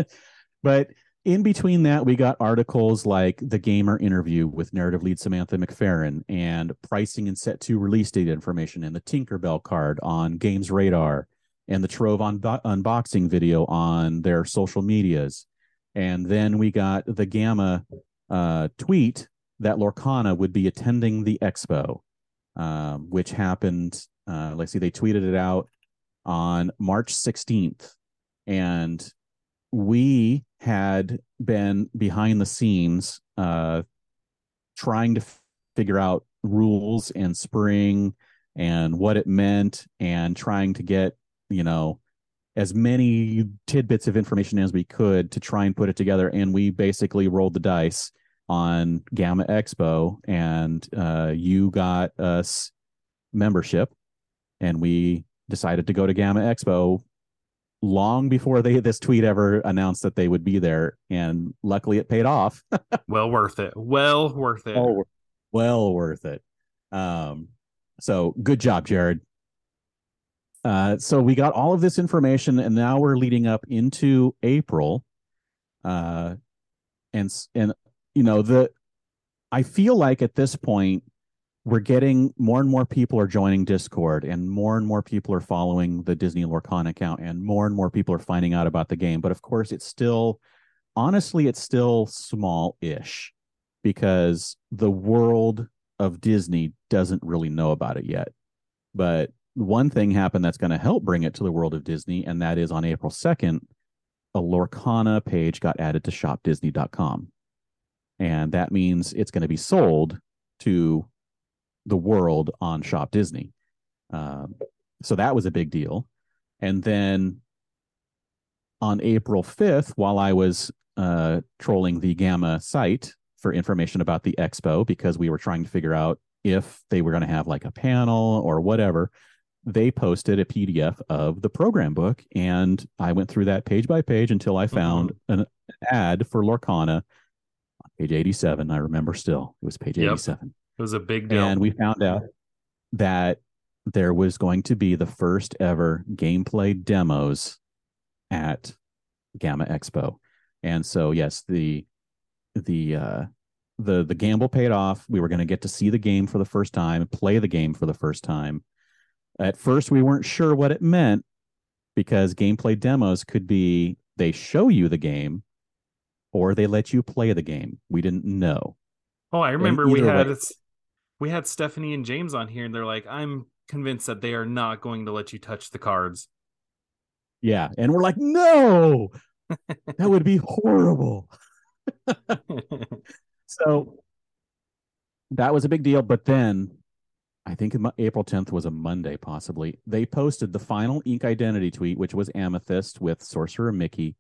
Speaker 2: but in between that, we got articles like the gamer interview with narrative lead Samantha McFerrin and pricing and set two release date information and the Tinkerbell card on Games Radar and the Trove on unboxing video on their social medias. And then we got the GAMA uh, tweet that Lorcana would be attending the expo, um, which happened. Uh, let's see, they tweeted it out on March 16th. And we had been behind the scenes uh, trying to f- figure out rules and spring and what it meant and trying to get, you know, as many tidbits of information as we could to try and put it together. And we basically rolled the dice on GAMA Expo, and uh, you got us membership, and we decided to go to GAMA Expo long before they this tweet ever announced that they would be there, and luckily it paid off.
Speaker 1: well worth it. Well worth it.
Speaker 2: Well, well worth it. Um, so good job, Jared. Uh, so we got all of this information, and now we're leading up into April. Uh, and and you know the, I feel like at this point we're getting more and more people are joining Discord, and more and more people are following the Disney Lorcana account, and more and more people are finding out about the game. But of course, it's still, honestly, it's still small-ish because the world of Disney doesn't really know about it yet. But one thing happened that's going to help bring it to the world of Disney, and that is on April 2nd, a Lorcana page got added to shopdisney.com. And that means it's going to be sold to the world on Shop Disney. Um, so that was a big deal. And then on April 5th, while I was uh, trolling the GAMA site for information about the expo, because we were trying to figure out if they were going to have like a panel or whatever, they posted a PDF of the program book, and I went through that page by page until I found mm-hmm. an ad for Lorcana on page 87. I remember still it was page yep. 87.
Speaker 1: It was a big deal,
Speaker 2: and we found out that there was going to be the first ever gameplay demos at GAMA Expo, and so yes, the the uh, the the gamble paid off. We were going to get to see the game for the first time, play the game for the first time at first, we weren't sure what it meant because gameplay demos could be they show you the game or they let you play the game. We didn't know.
Speaker 1: Oh, I remember we had way, we had Stephanie and James on here, and they're like, "I'm convinced that they are not going to let you touch the cards."
Speaker 2: Yeah, and we're like, "No, that would be horrible." so that was a big deal. But then I think April 10th was a Monday, possibly. They posted the final ink identity tweet, which was Amethyst with Sorcerer Mickey.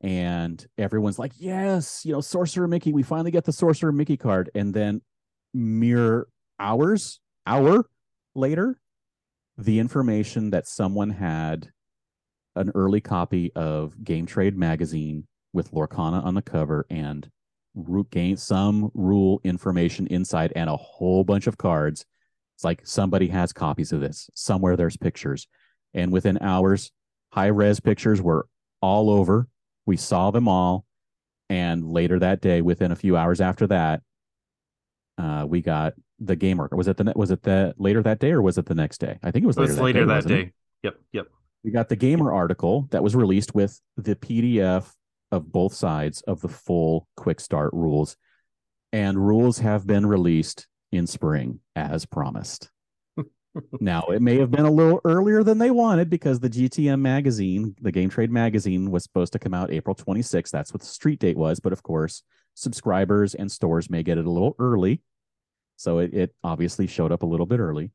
Speaker 2: And everyone's like, yes, you know, Sorcerer Mickey, we finally get the Sorcerer Mickey card. And then mere hours, hour later, the information that someone had an early copy of Game Trade magazine with Lorcana on the cover and game some rule information inside and a whole bunch of cards it's like somebody has copies of this. Somewhere there's pictures. And within hours, high res pictures were all over. We saw them all. And later that day, within a few hours after that, uh, we got the game worker. Was it the was it the later that day or was it the next day? I think it was later, it was that, later day, that day.
Speaker 1: Yep, yep.
Speaker 2: We got the gamer article that was released with the PDF of both sides of the full quick start rules. And rules have been released in spring as promised. now, it may have been a little earlier than they wanted because the GTM magazine, the Game Trade magazine, was supposed to come out April 26th. That's what the street date was. But of course, subscribers and stores may get it a little early. So it, it obviously showed up a little bit early.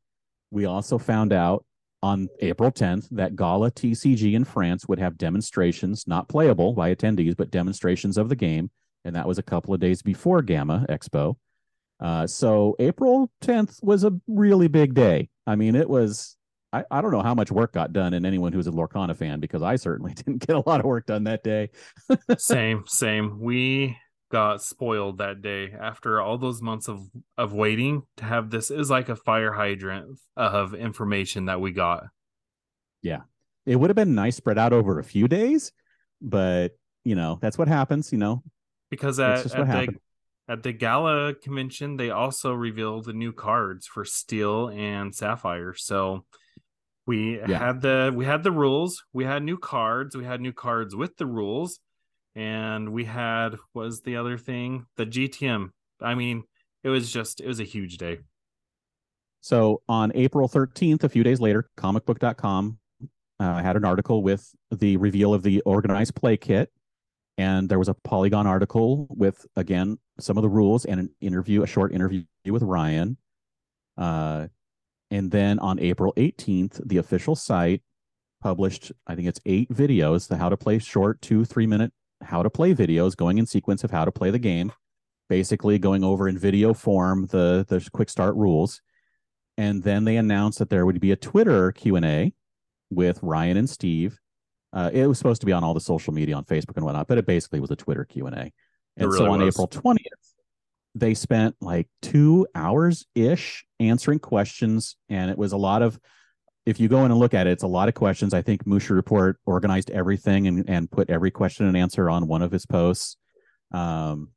Speaker 2: We also found out on April 10th that Gala TCG in France would have demonstrations, not playable by attendees, but demonstrations of the game. And that was a couple of days before GAMA Expo. Uh, so April 10th was a really big day. I mean, it was, I, I don't know how much work got done in anyone who's a Lorcana fan because I certainly didn't get a lot of work done that day.
Speaker 1: same, same. We got spoiled that day after all those months of of waiting to have this is like a fire hydrant of information that we got.
Speaker 2: Yeah. It would have been nice spread out over a few days but you know that's what happens you know?
Speaker 1: Because at, at the, at the gala convention they also revealed the new cards for steel and sapphire. So we yeah. had the we had the rules we had new cards we had new cards with the rules and we had was the other thing the GTM. I mean, it was just it was a huge day.
Speaker 2: So on April 13th, a few days later, comicbook.com uh, had an article with the reveal of the organized play kit. And there was a Polygon article with, again, some of the rules and an interview, a short interview with Ryan. Uh, and then on April 18th, the official site published, I think it's eight videos, the how to play short two, three minute how to play videos going in sequence of how to play the game basically going over in video form the the quick start rules. And then they announced that there would be a twitter q&a with ryan and steve. Uh, it was supposed to be on all the social media on facebook and whatnot but it basically was a twitter q&a and really so on was. april 20th they spent like two hours ish answering questions and it was a lot of if you go in and look at it, it's a lot of questions. I think Mushu Report organized everything and, and put every question and answer on one of his posts. Um,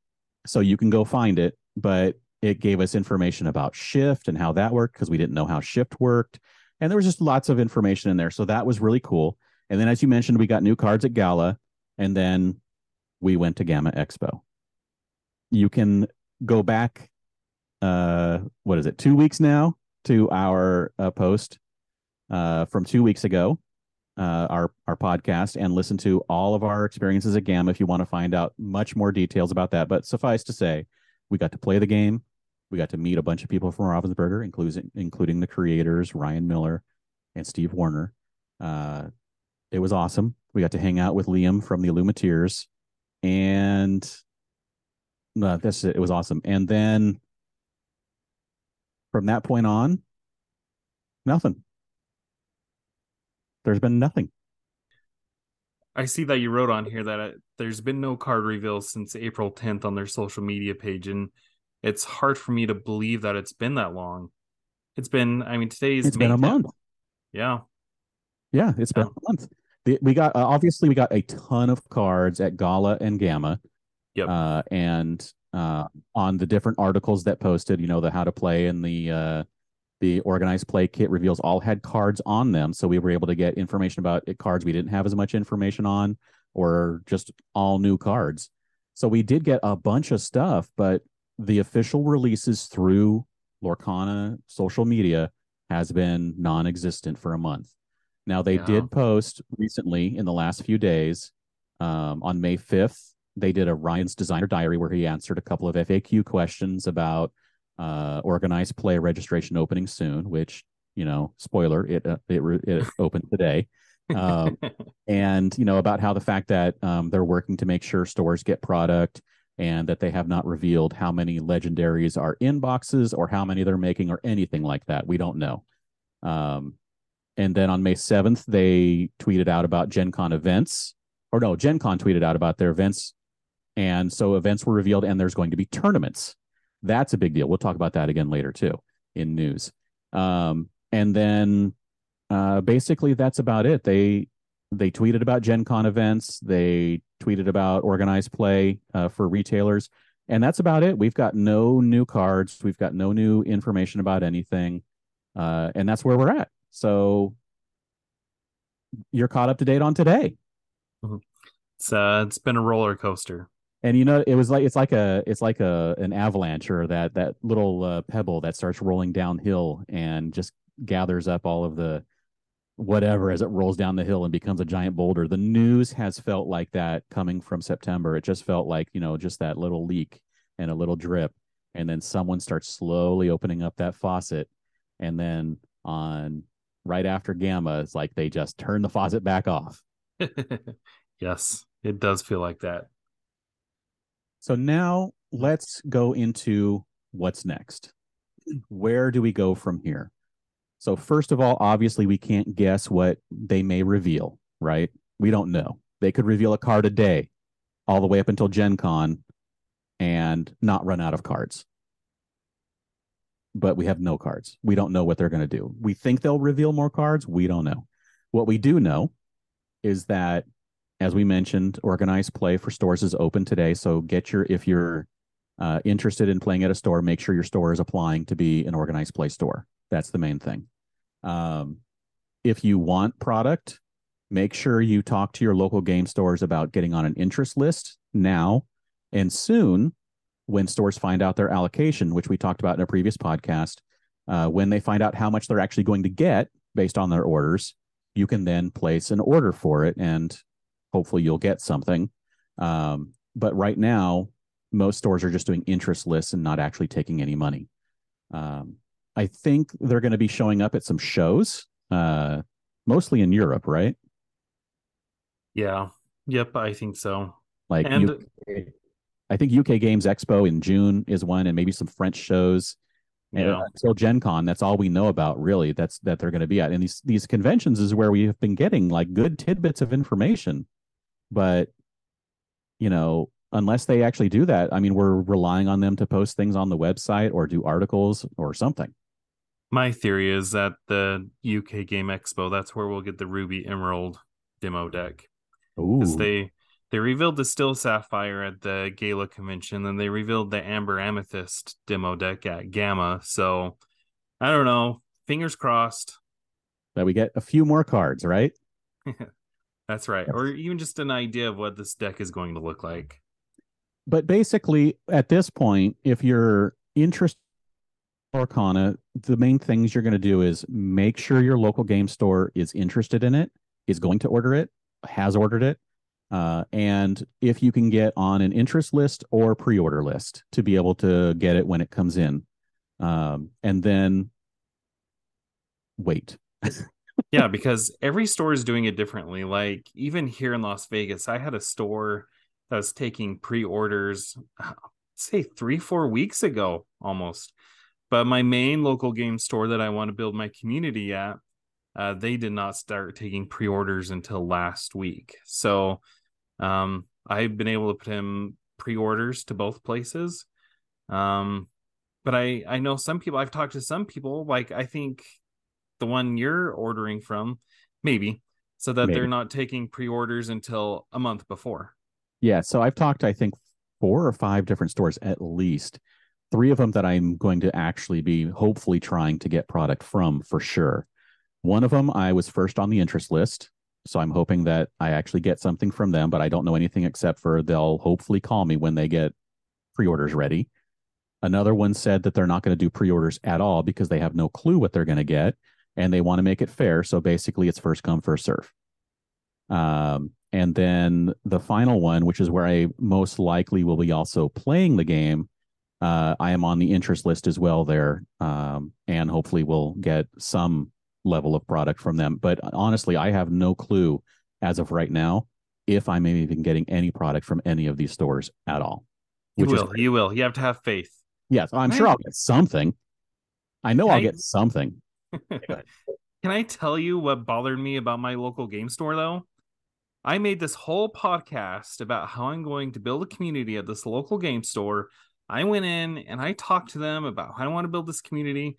Speaker 2: so you can go find it, but it gave us information about shift and how that worked because we didn't know how shift worked. And there was just lots of information in there. So that was really cool. And then, as you mentioned, we got new cards at Gala, and then we went to GAMA Expo. You can go back, uh, what is it, two weeks now to our uh, post uh, from two weeks ago, uh, our our podcast, and listen to all of our experiences at GAMA if you want to find out much more details about that. But suffice to say, we got to play the game. We got to meet a bunch of people from Ravensburger, including including the creators Ryan Miller and Steve Warner. Uh, it was awesome. We got to hang out with Liam from the Illumineers, and uh, that's it. It was awesome. And then from that point on, nothing there's been nothing.
Speaker 1: I see that you wrote on here that uh, there's been no card reveals since April 10th on their social media page, and it's hard for me to believe that it's been that long. It's been, I mean, today's
Speaker 2: it's May been a 10th. month.
Speaker 1: Yeah,
Speaker 2: yeah, it's been a month. The, we got uh, obviously we got a ton of cards at Gala and GAMA.
Speaker 1: Yep.
Speaker 2: Uh, and uh, on the different articles that posted, you know, the how to play and the uh, the organized play kit reveals all had cards on them so we were able to get information about it, cards we didn't have as much information on or just all new cards so we did get a bunch of stuff but the official releases through lorcana social media has been non-existent for a month now they yeah. did post recently in the last few days um, on may 5th they did a ryan's designer diary where he answered a couple of faq questions about uh, organized play registration opening soon, which you know, spoiler, it uh, it, it opened today. Um, and you know about how the fact that um, they're working to make sure stores get product and that they have not revealed how many legendaries are in boxes or how many they're making or anything like that. We don't know. Um, and then on May 7th, they tweeted out about Gen Con events, or no, Gen Con tweeted out about their events. And so events were revealed, and there's going to be tournaments. That's a big deal. We'll talk about that again later too in news. Um, and then uh, basically that's about it. They they tweeted about Gen Con events. They tweeted about organized play uh, for retailers, and that's about it. We've got no new cards. We've got no new information about anything, uh, and that's where we're at. So you're caught up to date on today.
Speaker 1: Mm-hmm. It's uh, it's been a roller coaster
Speaker 2: and you know it was like it's like a it's like a an avalanche or that that little uh, pebble that starts rolling downhill and just gathers up all of the whatever as it rolls down the hill and becomes a giant boulder the news has felt like that coming from september it just felt like you know just that little leak and a little drip and then someone starts slowly opening up that faucet and then on right after GAMA, it's like they just turn the faucet back off.
Speaker 1: yes, it does feel like that.
Speaker 2: So now let's go into what's next. Where do we go from here? So, first of all, obviously, we can't guess what they may reveal, right? We don't know. They could reveal a card a day all the way up until Gen Con and not run out of cards. But we have no cards. We don't know what they're going to do. We think they'll reveal more cards. We don't know. What we do know is that, as we mentioned, organized play for stores is open today. So get your, if you're uh, interested in playing at a store, make sure your store is applying to be an organized play store. That's the main thing. Um, if you want product, make sure you talk to your local game stores about getting on an interest list now and soon when stores find out their allocation, which we talked about in a previous podcast. Uh, when they find out how much they're actually going to get based on their orders, you can then place an order for it and hopefully you'll get something. Um, but right now, most stores are just doing interest lists and not actually taking any money. Um, I think they're going to be showing up at some shows, uh, mostly in Europe, right?
Speaker 1: Yeah. Yep. I think so.
Speaker 2: Like, and... UK, I think UK Games Expo in June is one, and maybe some French shows. Yeah. And until Gen Con, that's all we know about really. That's that they're going to be at. And these these conventions is where we have been getting like good tidbits of information. But you know, unless they actually do that, I mean, we're relying on them to post things on the website or do articles or something.
Speaker 1: My theory is that the UK Game Expo, that's where we'll get the Ruby Emerald demo deck. Because they they revealed the Steel Sapphire at the Gala convention, then they revealed the Amber Amethyst demo deck at GAMA. So I don't know. Fingers crossed.
Speaker 2: That we get a few more cards, right?
Speaker 1: That's right. Or even just an idea of what this deck is going to look like.
Speaker 2: But basically, at this point, if you're interested Lorcana, the main things you're going to do is make sure your local game store is interested in it, is going to order it, has ordered it, uh, and if you can get on an interest list or pre-order list to be able to get it when it comes in, um, and then wait.
Speaker 1: yeah, because every store is doing it differently. Like even here in Las Vegas, I had a store that was taking pre-orders, say three, four weeks ago almost but my main local game store that I want to build my community at, uh, they did not start taking pre-orders until last week. So um, I've been able to put in pre-orders to both places. Um, but I I know some people. I've talked to some people. Like I think the one you're ordering from, maybe, so that maybe. they're not taking pre-orders until a month before.
Speaker 2: Yeah. So I've talked. I think four or five different stores at least three of them that I'm going to actually be hopefully trying to get product from for sure. One of them, I was first on the interest list. So I'm hoping that I actually get something from them, but I don't know anything except for they'll hopefully call me when they get pre orders ready. Another one said that they're not going to do pre orders at all because they have no clue what they're going to get and they want to make it fair. So basically, it's first come, first serve. Um, and then the final one, which is where I most likely will be also playing the game, uh, I am on the interest list as well there, um, and hopefully we'll get some level of product from them. But honestly, I have no clue as of right now if I'm even getting any product from any of these stores at all.
Speaker 1: You will. You will. You have to have faith.
Speaker 2: Yes, I'm sure I'll get something. I know Can I'll get something.
Speaker 1: Can I tell you what bothered me about my local game store though? I made this whole podcast about how I'm going to build a community at this local game store I went in and I talked to them about how I want to build this community.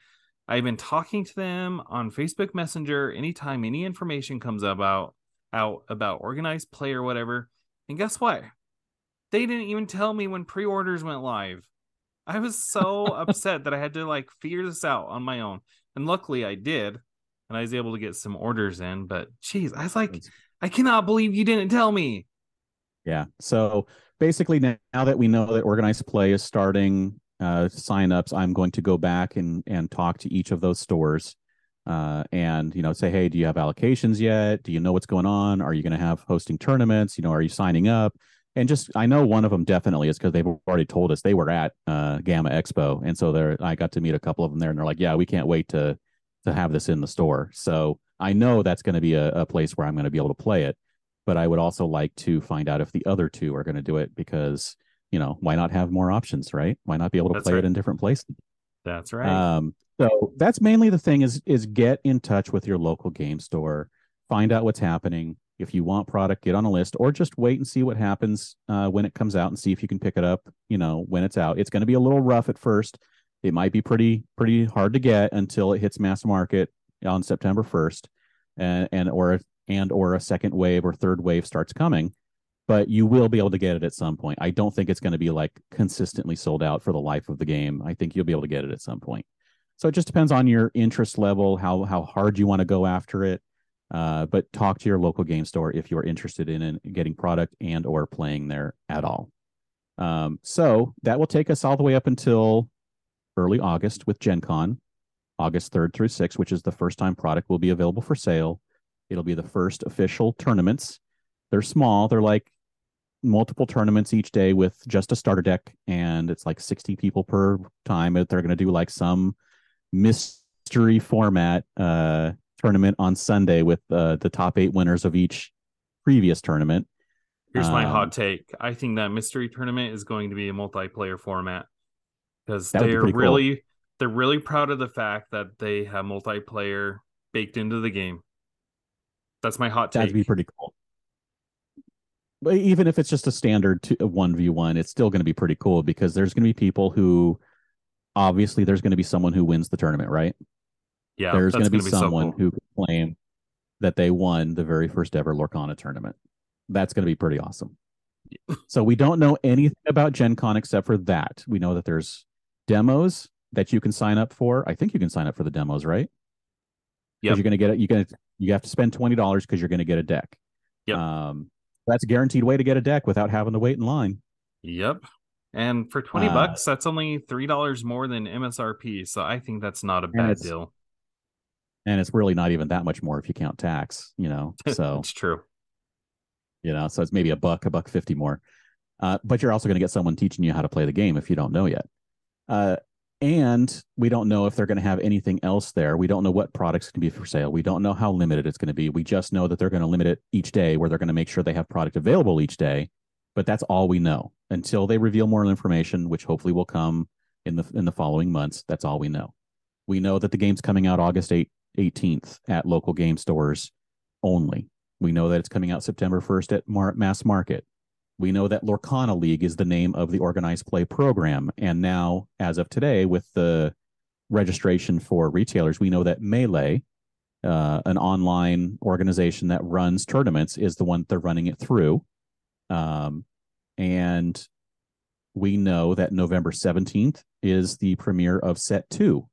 Speaker 1: I've been talking to them on Facebook Messenger anytime any information comes about out about organized play or whatever. And guess what? They didn't even tell me when pre-orders went live. I was so upset that I had to like figure this out on my own. And luckily I did. And I was able to get some orders in. But geez, I was like, I cannot believe you didn't tell me.
Speaker 2: Yeah. So basically now, that we know that organized play is starting uh, signups, I'm going to go back and and talk to each of those stores uh, and you know say, hey, do you have allocations yet? Do you know what's going on? Are you going to have hosting tournaments? You know, are you signing up? And just I know one of them definitely is because they've already told us they were at uh, GAMA Expo, and so there I got to meet a couple of them there, and they're like, yeah, we can't wait to to have this in the store. So I know that's going to be a, a place where I'm going to be able to play it. But I would also like to find out if the other two are going to do it because you know why not have more options, right? Why not be able to
Speaker 1: That's
Speaker 2: play
Speaker 1: right.
Speaker 2: it in different places?
Speaker 1: That's right.
Speaker 2: Um, so that's mainly the thing is is get in touch with your local game store, find out what's happening. If you want product, get on a list, or just wait and see what happens uh, when it comes out, and see if you can pick it up. You know, when it's out, it's going to be a little rough at first. It might be pretty pretty hard to get until it hits mass market on September first, and and or and or a second wave or third wave starts coming. But you will be able to get it at some point. I don't think it's going to be like consistently sold out for the life of the game. I think you'll be able to get it at some point. So it just depends on your interest level, how how hard you want to go after it. Uh, but talk to your local game store if you're interested in, in getting product and or playing there at all. Um, so that will take us all the way up until early August with Gen Con, August 3rd through 6th, which is the first time product will be available for sale. It'll be the first official tournaments. They're small, they're like multiple tournaments each day with just a starter deck, and it's like 60 people per time. They're going to do like some mystery format uh, tournament on Sunday with uh, the top eight winners of each previous tournament.
Speaker 1: Here's my
Speaker 2: um,
Speaker 1: hot take. I think that mystery tournament is going to be a multiplayer format because
Speaker 2: would be
Speaker 1: they're
Speaker 2: cool.
Speaker 1: really they're really proud of the fact that they have multiplayer baked into the game. That's my hot take.
Speaker 2: That'd be pretty cool. But even if it's just a standard one v one, it's still going to be pretty cool because there's going to be people who, obviously, there's going to be someone who wins the tournament, right?
Speaker 1: Yeah,
Speaker 2: there's going to be
Speaker 1: gonna so
Speaker 2: someone
Speaker 1: cool.
Speaker 2: who can claim that they won the very first ever Lorcana tournament. That's going to be pretty awesome. so we don't know anything about Gen Con except for that. We know that there's demos that you can sign up for. I think you can sign up for the demos, right? Because you're going to get it. You're going to you have to spend twenty dollars because you're going to get a deck.
Speaker 1: Yep.
Speaker 2: Um, that's a guaranteed way to get a deck without having to wait in line.
Speaker 1: Yep. And for 20
Speaker 2: Uh,
Speaker 1: bucks, that's only $3 more than MSRP. So I think that's not a bad deal.
Speaker 2: And it's really not even that much more if you count tax. You know, so
Speaker 1: it's true.
Speaker 2: you know so it's maybe a buck a buck 50 more. Uh, but you're also going to get someone teaching you how to play the game if you don't know yet. Uh, and we don't know if they're going to have anything else there. We don't know what products can be for sale. We don't know how limited it's going to be. We just know that they're going to limit it each day where they're going to make sure they have product available each day but that's all we know. Until they reveal more information which hopefully will come in the in the following months that's all we know. We know that the game's coming out august 8, 18th at local game stores only we know that it's coming out September 1st at Mar- Mass Market. We know that Lorcana League is the name of the organized play program. And now, as of today, with the registration for retailers, we know that Melee, uh, an online organization that runs tournaments, is the one they're running it through. Um, and we know that November 17th is the premiere of Set 2.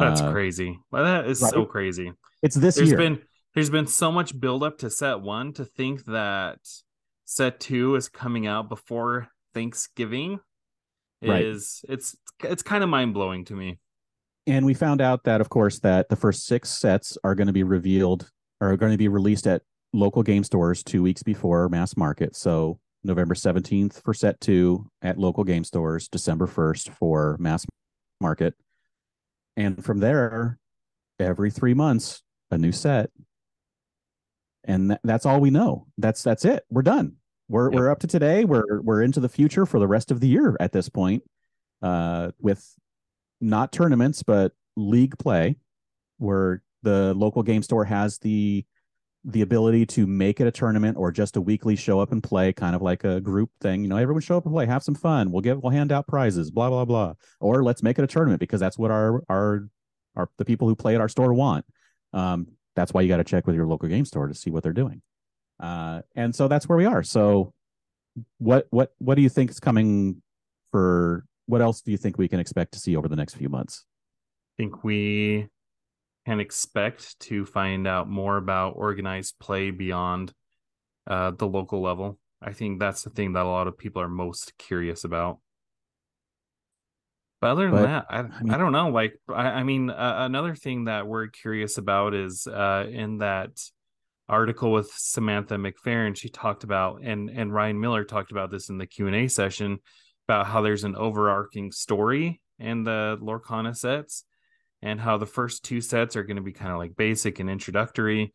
Speaker 1: That's
Speaker 2: Uh,
Speaker 1: crazy. That is so crazy.
Speaker 2: It's this
Speaker 1: There's
Speaker 2: year.
Speaker 1: been there's been so much build up to set one to think that set two is coming out before Thanksgiving
Speaker 2: Right.
Speaker 1: is it's it's kind of mind blowing to me.
Speaker 2: and we found out that of course that the first six sets are going to be revealed are going to be released at local game stores two weeks before mass market so november 17th for set two at local game stores december 1st for mass market and from there every three months a new set. And tha- that's all we know. That's that's it. We're done. We're
Speaker 1: Yep.
Speaker 2: we're up to today. We're we're into the future for the rest of the year at this point uh with not tournaments but league play where the local game store has the the ability to make it a tournament or just a weekly show up and play kind of like a group thing you know everyone show up and play have some fun we'll give we'll hand out prizes blah blah blah or let's make it a tournament because that's what our our our the people who play at our store want. Um that's why you got to check with your local game store to see what they're doing. Uh and so that's where we are. So what what what do you think is coming for what else do you think we can expect to see over the next few months?
Speaker 1: I think we can expect to find out more about organized play beyond uh, the local level. I think that's the thing that a lot of people are most curious about. But other than
Speaker 2: But,
Speaker 1: that, I,
Speaker 2: I mean-
Speaker 1: I don't know. Like, I, I mean, uh, another thing that we're curious about is uh, in that article with Samantha McFerrin, she talked about, and and Ryan Miller talked about this in the Q and A session about how there's an overarching story in the Lorcana sets, and how the first two sets are going to be kind of like basic and introductory.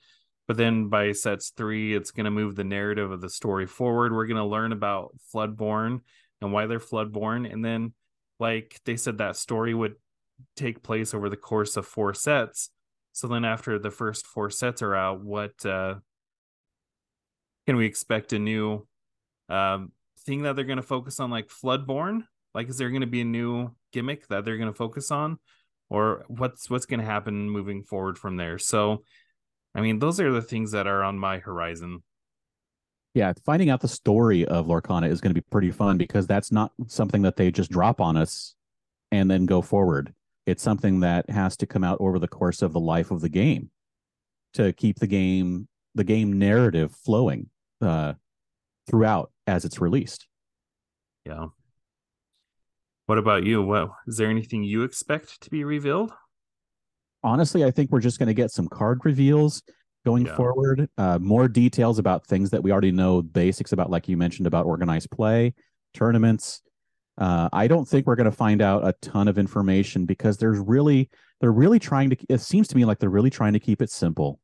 Speaker 1: But then by sets three, it's going to move the narrative of the story forward. We're going to learn about Floodborn and why they're Floodborn. And then, like they said, that story would take place over the course of four sets. So then, after the first four sets are out, what uh, can we expect a new um, thing that they're going to focus on, like Floodborn? Like, is there going to be a new gimmick that they're going to focus on, or what's what's going to happen moving forward from there? So, I mean, those are the things that are on my horizon.
Speaker 2: Yeah, finding out the story of Lorcana is going to be pretty fun because that's not something that they just drop on us and then go forward. It's something that has to come out over the course of the life of the game to keep the game the game narrative flowing uh, throughout as it's released.
Speaker 1: Yeah. What about you? What is there anything you expect to be revealed?
Speaker 2: Honestly, I think we're just going to get some card reveals going yeah. forward. Uh, more details about things that we already know basics about, like you mentioned about organized play, tournaments. Uh, I don't think we're going to find out a ton of information because there's really they're really trying to. It seems to me like they're really trying to keep it simple.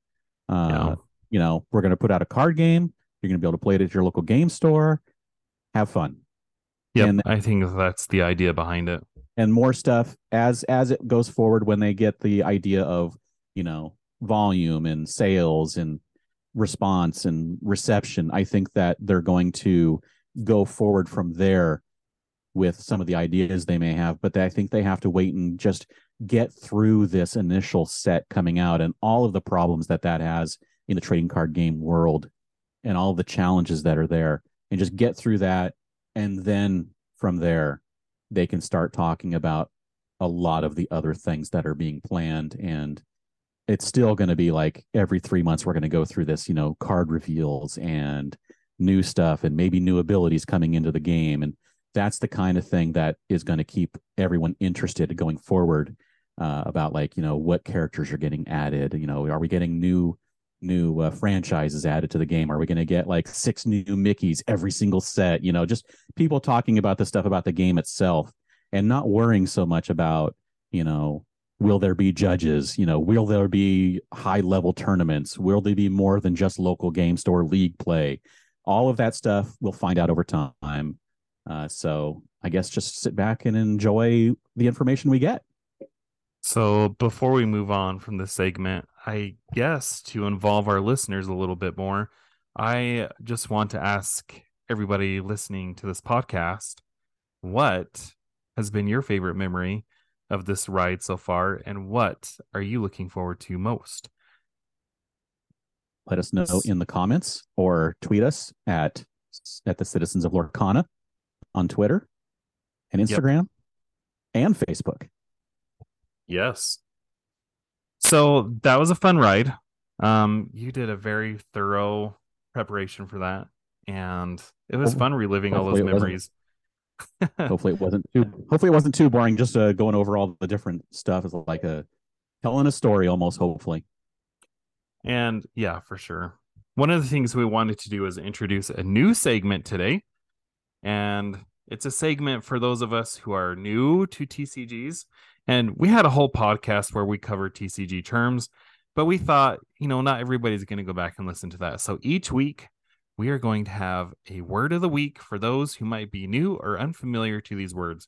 Speaker 2: Uh, yeah. You know, we're going to put out a card game. You're going to be able to play it at your local game store. Have fun.
Speaker 1: Yeah, I think that's the idea behind it.
Speaker 2: And more stuff as as it goes forward when they get the idea of you know volume and sales and response and reception. I think that they're going to go forward from there with some of the ideas they may have, but I think they have to wait and just get through this initial set coming out and all of the problems that that has in the trading card game world and all the challenges that are there and just get through that and then from there they can start talking about a lot of the other things that are being planned. And it's still going to be like every 3 months we're going to go through this you know card reveals and new stuff and maybe new abilities coming into the game. And that's the kind of thing that is going to keep everyone interested going forward uh, about like you know what characters are getting added. You know are we getting new new uh, franchises added to the game? Are we going to get like six new Mickeys every single set? You know, just people talking about the stuff about the game itself and not worrying so much about, you know, will there be judges? You know, will there be high level tournaments? Will there be more than just local game store league play? All of that stuff we'll find out over time. Uh, so I guess just sit back and enjoy the information we get.
Speaker 1: So before we move on from this segment, I guess to involve our listeners a little bit more, I just want to ask everybody listening to this podcast what has been your favorite memory of this ride so far and what are you looking forward to most?
Speaker 2: Let us know in the comments or tweet us at at the Citizens of Lorcana on Twitter and Instagram yep. and Facebook.
Speaker 1: Yes. So that was a fun ride. Um, you did a very thorough preparation for that, and it was fun reliving all those memories.
Speaker 2: hopefully, it wasn't too. Hopefully, it wasn't too boring. Just uh, going over all the different stuff is like a telling a story almost. Hopefully,
Speaker 1: and yeah, for sure. One of the things we wanted to do is introduce a new segment today, and it's a segment for those of us who are new to TCGs and we had a whole podcast where we covered TCG terms, but we thought, you know, not everybody's going to go back and listen to that. So each week, we are going to have a word of the week for those who might be new or unfamiliar to these words.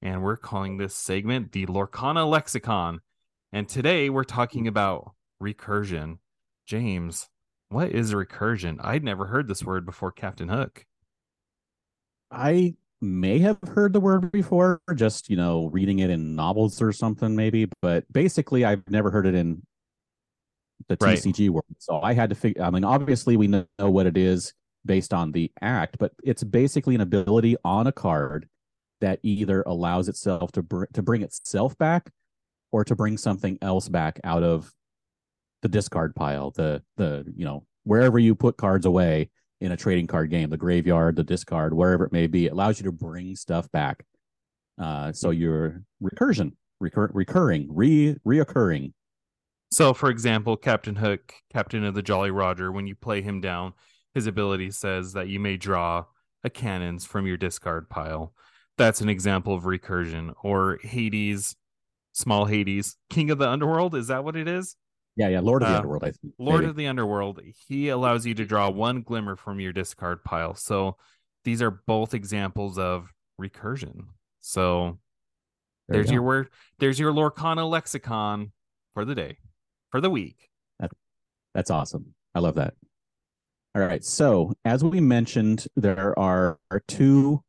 Speaker 1: And we're calling this segment the Lorcana Lexicon. And today we're talking about recursion. James, what is recursion? I'd never heard this word before Captain Hook.
Speaker 2: I may have heard the word before, just you know, reading it in novels or something, maybe. But basically, I've never heard it in the right. TCG world. So I had to figure. I mean, obviously, we know what it is based on the act, but it's basically an ability on a card that either allows itself to br- to bring itself back or to bring something else back out of the discard pile the the you know wherever you put cards away in a trading card game, the graveyard, the discard, wherever it may be. It allows you to bring stuff back. Uh, so you're recursion, recur- recurring, re reoccurring.
Speaker 1: So, for example, Captain Hook, Captain of the Jolly Roger, when you play him down, his ability says that you may draw a cannons from your discard pile. That's an example of recursion. Or Hades small Hades, King of the Underworld. Is that what it is?
Speaker 2: Yeah, yeah, Lord of the
Speaker 1: Uh,
Speaker 2: Underworld. I think.
Speaker 1: Lord
Speaker 2: maybe.
Speaker 1: of the Underworld. He allows you to draw one glimmer from your discard pile. So these are both examples of recursion. So
Speaker 2: There
Speaker 1: there's
Speaker 2: go.
Speaker 1: your word. There's your Lorcana lexicon for the day, for the week.
Speaker 2: That's awesome. I love that. All right. So, as we mentioned, there are two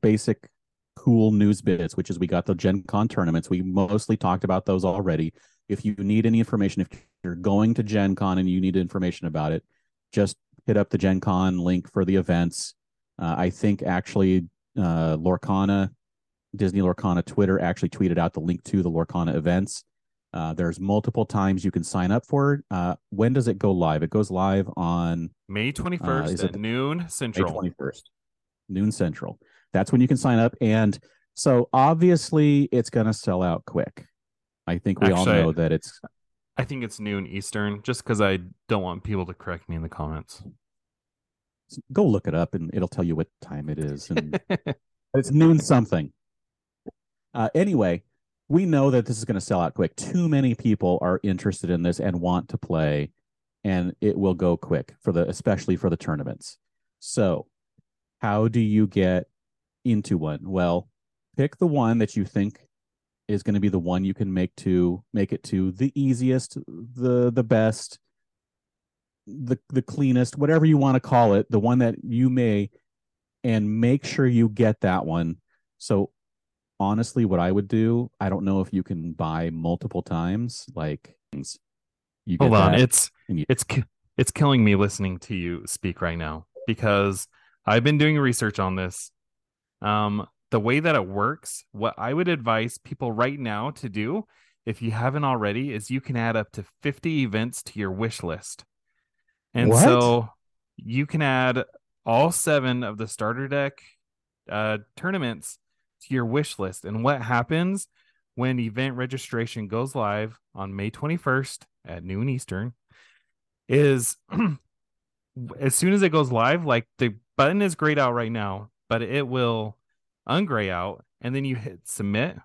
Speaker 2: basic cool news bits, which is we got the Gen Con tournaments. We mostly talked about those already. If you need any information, if you're going to Gen Con and you need information about it, just hit up the Gen Con link for the events. Uh, I think actually uh, Lorcana, Disney Lorcana Twitter actually tweeted out the link to the Lorcana events. Uh, there's multiple times you can sign up for it. Uh, when does it go live? It goes live on
Speaker 1: May 21st
Speaker 2: Uh,
Speaker 1: at noon
Speaker 2: May 21st, noon central. That's when you can sign up. And so obviously it's going to sell out quick. I think we all know that it's
Speaker 1: I think it's noon Eastern, just because I don't want people to correct me in the comments.
Speaker 2: go look it up and it'll tell you what time it is. And it's noon something. Uh, anyway, we know that this is going to sell out quick. Too many people are interested in this and want to play, and it will go quick for the especially for the tournaments. So, how do you get into one? Well, pick the one that you think is going to be the one you can make to make it to the easiest, the the best, the the cleanest, whatever you want to call it, the one that you may and make sure you get that one. So honestly, what I would do, I don't know if you can buy multiple times. Like you
Speaker 1: Hold on, it's
Speaker 2: you-
Speaker 1: it's it's killing me listening to you speak right now because I've been doing research on this. Um, the way that it works, what I would advise people right now to do, if you haven't already, is you can add up to 50 events to your wish list. And
Speaker 2: What?
Speaker 1: so you can add all seven of the starter deck uh, tournaments to your wish list. And what happens when event registration goes live on May 21st at noon Eastern is as soon as it goes live, like the button is grayed out right now, but it will ungray out and then you hit submit.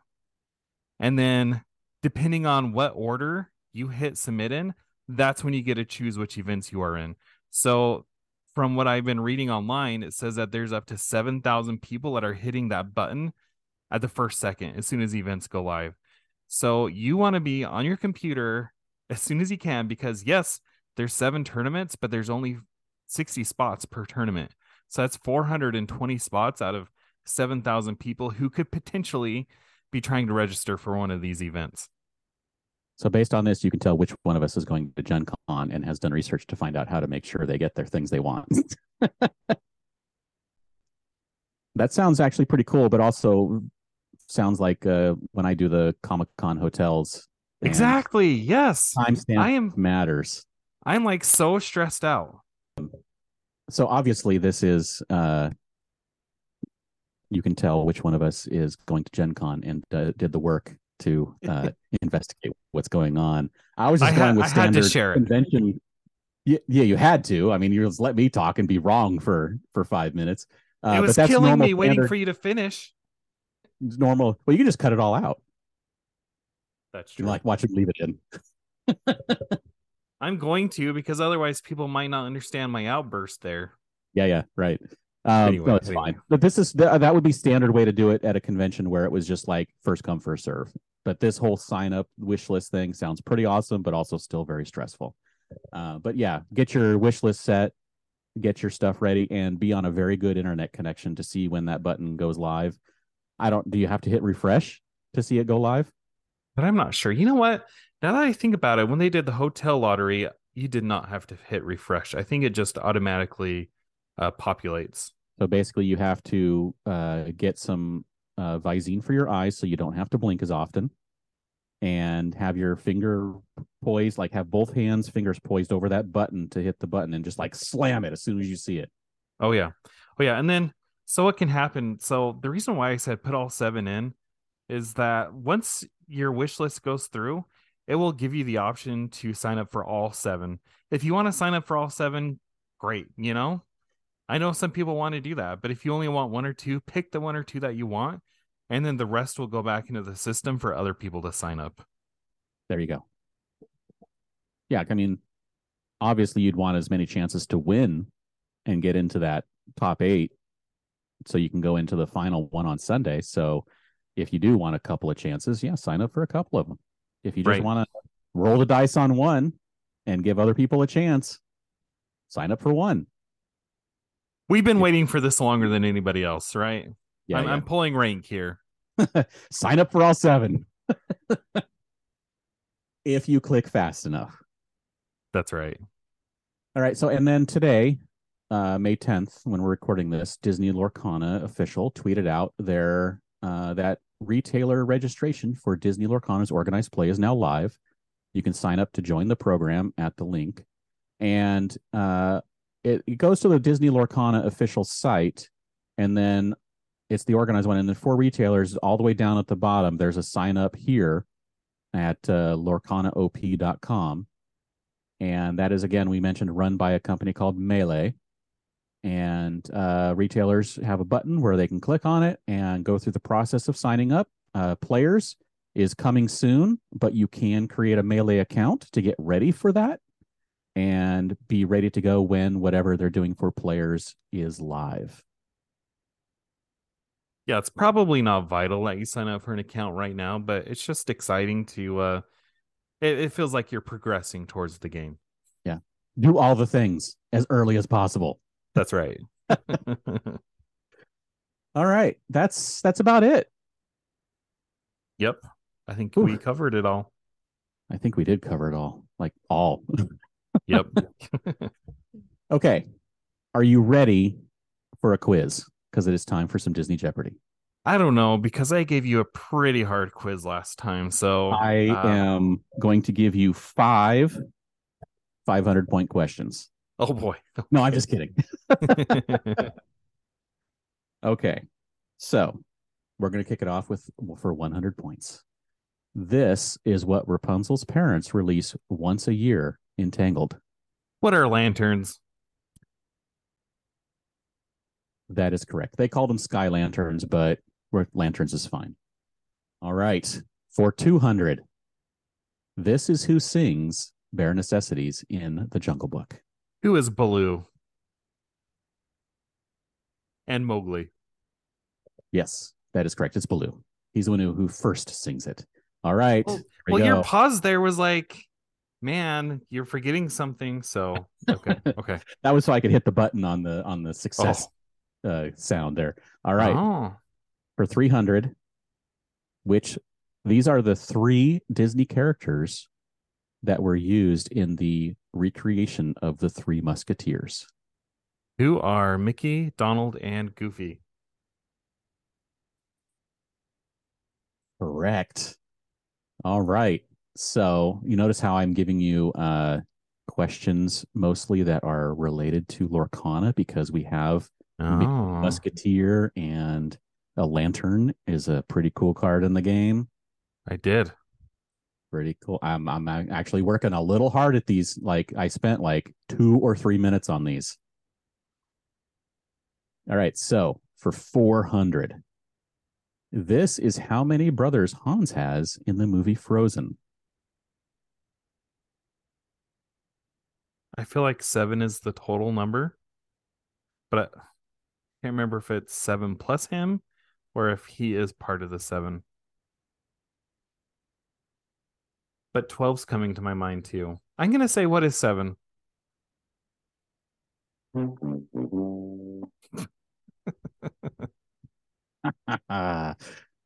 Speaker 1: And then depending on what order you hit submit in, that's when you get to choose which events you are in. So from what I've been reading online, it says that there's up to 7,000 people that are hitting that button at the first second as soon as events go live. So you want to be on your computer as soon as you can because yes, there's seven tournaments, but there's only 60 spots per tournament. So that's 420 spots out of 7,000 people who could potentially be trying to register for one of these events.
Speaker 2: So based on this, you can tell which one of us is going to Gen Con and has done research to find out how to make sure they get their things they want. that sounds actually pretty cool, but also sounds like uh, when I do the Comic Con hotels.
Speaker 1: Exactly. Yes.
Speaker 2: Timestamp
Speaker 1: I am
Speaker 2: matters.
Speaker 1: I'm like so stressed out.
Speaker 2: So obviously, this is uh, you can tell which one of us is going to Gen Con and uh, did the work to uh, investigate what's going on. I was just
Speaker 1: I
Speaker 2: going
Speaker 1: had-
Speaker 2: with
Speaker 1: I had to
Speaker 2: standard
Speaker 1: share it.
Speaker 2: convention. Yeah, yeah, you had to. I mean, you just let me talk and be wrong for for five minutes. Uh,
Speaker 1: it
Speaker 2: but
Speaker 1: was
Speaker 2: that's
Speaker 1: killing
Speaker 2: normal
Speaker 1: me waiting for you to finish.
Speaker 2: normal. Well, you can just cut it all out.
Speaker 1: That's true.
Speaker 2: You like watch him leave it in.
Speaker 1: I'm going to because otherwise people might not understand my outburst there.
Speaker 2: Yeah, yeah, right. Um,
Speaker 1: Anyway,
Speaker 2: no, it's
Speaker 1: anyway.
Speaker 2: fine. But this is th- that would be standard way to do it at a convention where it was just like first come first serve. But this whole sign up wish list thing sounds pretty awesome, but also still very stressful. Uh, but yeah, get your wish list set, get your stuff ready, and be on a very good internet connection to see when that button goes live. I don't. Do you have to hit refresh to see it go live?
Speaker 1: But I'm not sure. You know what? Now that I think about it, when they did the hotel lottery, you did not have to hit refresh. I think it just automatically uh, populates.
Speaker 2: So basically, you have to uh, get some uh, Visine for your eyes so you don't have to blink as often, and have your finger poised, like have both hands, fingers poised over that button to hit the button, and just like slam it as soon as you see it.
Speaker 1: Oh yeah. Oh yeah. And then so what can happen? So the reason why I said put all seven in is that once your wish list goes through, it will give you the option to sign up for all seven. If you want to sign up for all seven, great. You know, I know some people want to do that, but if you only want one or two, pick the one or two that you want and then the rest will go back into the system for other people to sign up.
Speaker 2: There you go. Yeah, I mean, obviously you'd want as many chances to win and get into that top eight so you can go into the final one on Sunday. So if you do want a couple of chances, yeah, sign up for a couple of them. If you just
Speaker 1: Right.
Speaker 2: want to roll the dice on one and give other people a chance, sign up for one.
Speaker 1: We've been waiting for this longer than anybody else, right?
Speaker 2: Yeah,
Speaker 1: I'm,
Speaker 2: yeah.
Speaker 1: I'm pulling rank here.
Speaker 2: sign up for all seven. if you click fast enough.
Speaker 1: That's right.
Speaker 2: All right. So, and then today, uh, May 10th, when we're recording this, Disney Lorcana official tweeted out their uh, that retailer registration for Disney Lorcana's organized play is now live. You can sign up to join the program at the link, and uh, it, it goes to the Disney Lorcana official site, and then it's the organized one. And then for retailers, all the way down at the bottom, there's a sign up here at uh, lorcanaop.com and that is again we mentioned run by a company called melee. And uh, retailers have a button where they can click on it and go through the process of signing up. Uh, players is coming soon but you can create a melee account to get ready for that and be ready to go when whatever they're doing for players is live
Speaker 1: Yeah, it's probably not vital that you sign up for an account right now, but it's just exciting to uh it, it feels like you're progressing towards the game. Yeah.
Speaker 2: Do all the things as early as possible
Speaker 1: That's right.
Speaker 2: all right that's that's about it
Speaker 1: yep. I think
Speaker 2: Ooh.
Speaker 1: we covered it all.
Speaker 2: i think we did cover it all like all
Speaker 1: Yep.
Speaker 2: Okay. Are you ready for a quiz? Because it is time for some Disney Jeopardy.
Speaker 1: I don't know because I gave you a pretty hard quiz last time. So
Speaker 2: I
Speaker 1: uh,
Speaker 2: am going to give you five 500 point questions.
Speaker 1: Oh boy.
Speaker 2: No, I'm just kidding. Okay. So we're going to kick it off with for 100 points. This is what Rapunzel's parents release once a year in Tangled.
Speaker 1: what are lanterns?
Speaker 2: That is correct. They call them sky lanterns, but lanterns is fine. All right. For 200, this is who sings Bare Necessities in the Jungle Book.
Speaker 1: Who is Baloo? And Mowgli.
Speaker 2: Yes, that is correct. It's Baloo. He's the one who, who first sings it. All right. Oh, well-
Speaker 1: Well, your pause there was like, man, you're forgetting something. So okay, okay.
Speaker 2: that was so I could hit the button on the on the success uh, sound there. All right.
Speaker 1: Oh,
Speaker 2: For 300, which these are the three Disney characters that were used in the recreation of the Three Musketeers.
Speaker 1: who are Mickey, Donald, and Goofy?
Speaker 2: Correct. All right. So you notice how I'm giving you uh, questions mostly that are related to Lorcana because we have
Speaker 1: Oh,
Speaker 2: Musketeer and a lantern is a pretty cool card in the game.
Speaker 1: I did.
Speaker 2: Pretty cool. I'm I'm actually working a little hard at these. Like I spent like two or three minutes on these. All right. So for 400, this is how many brothers Hans has in the movie Frozen.
Speaker 1: I feel like seven is the total number, but I can't remember if it's seven plus him or if he is part of the seven. But 12's coming to my mind too. I'm going to say, what is seven?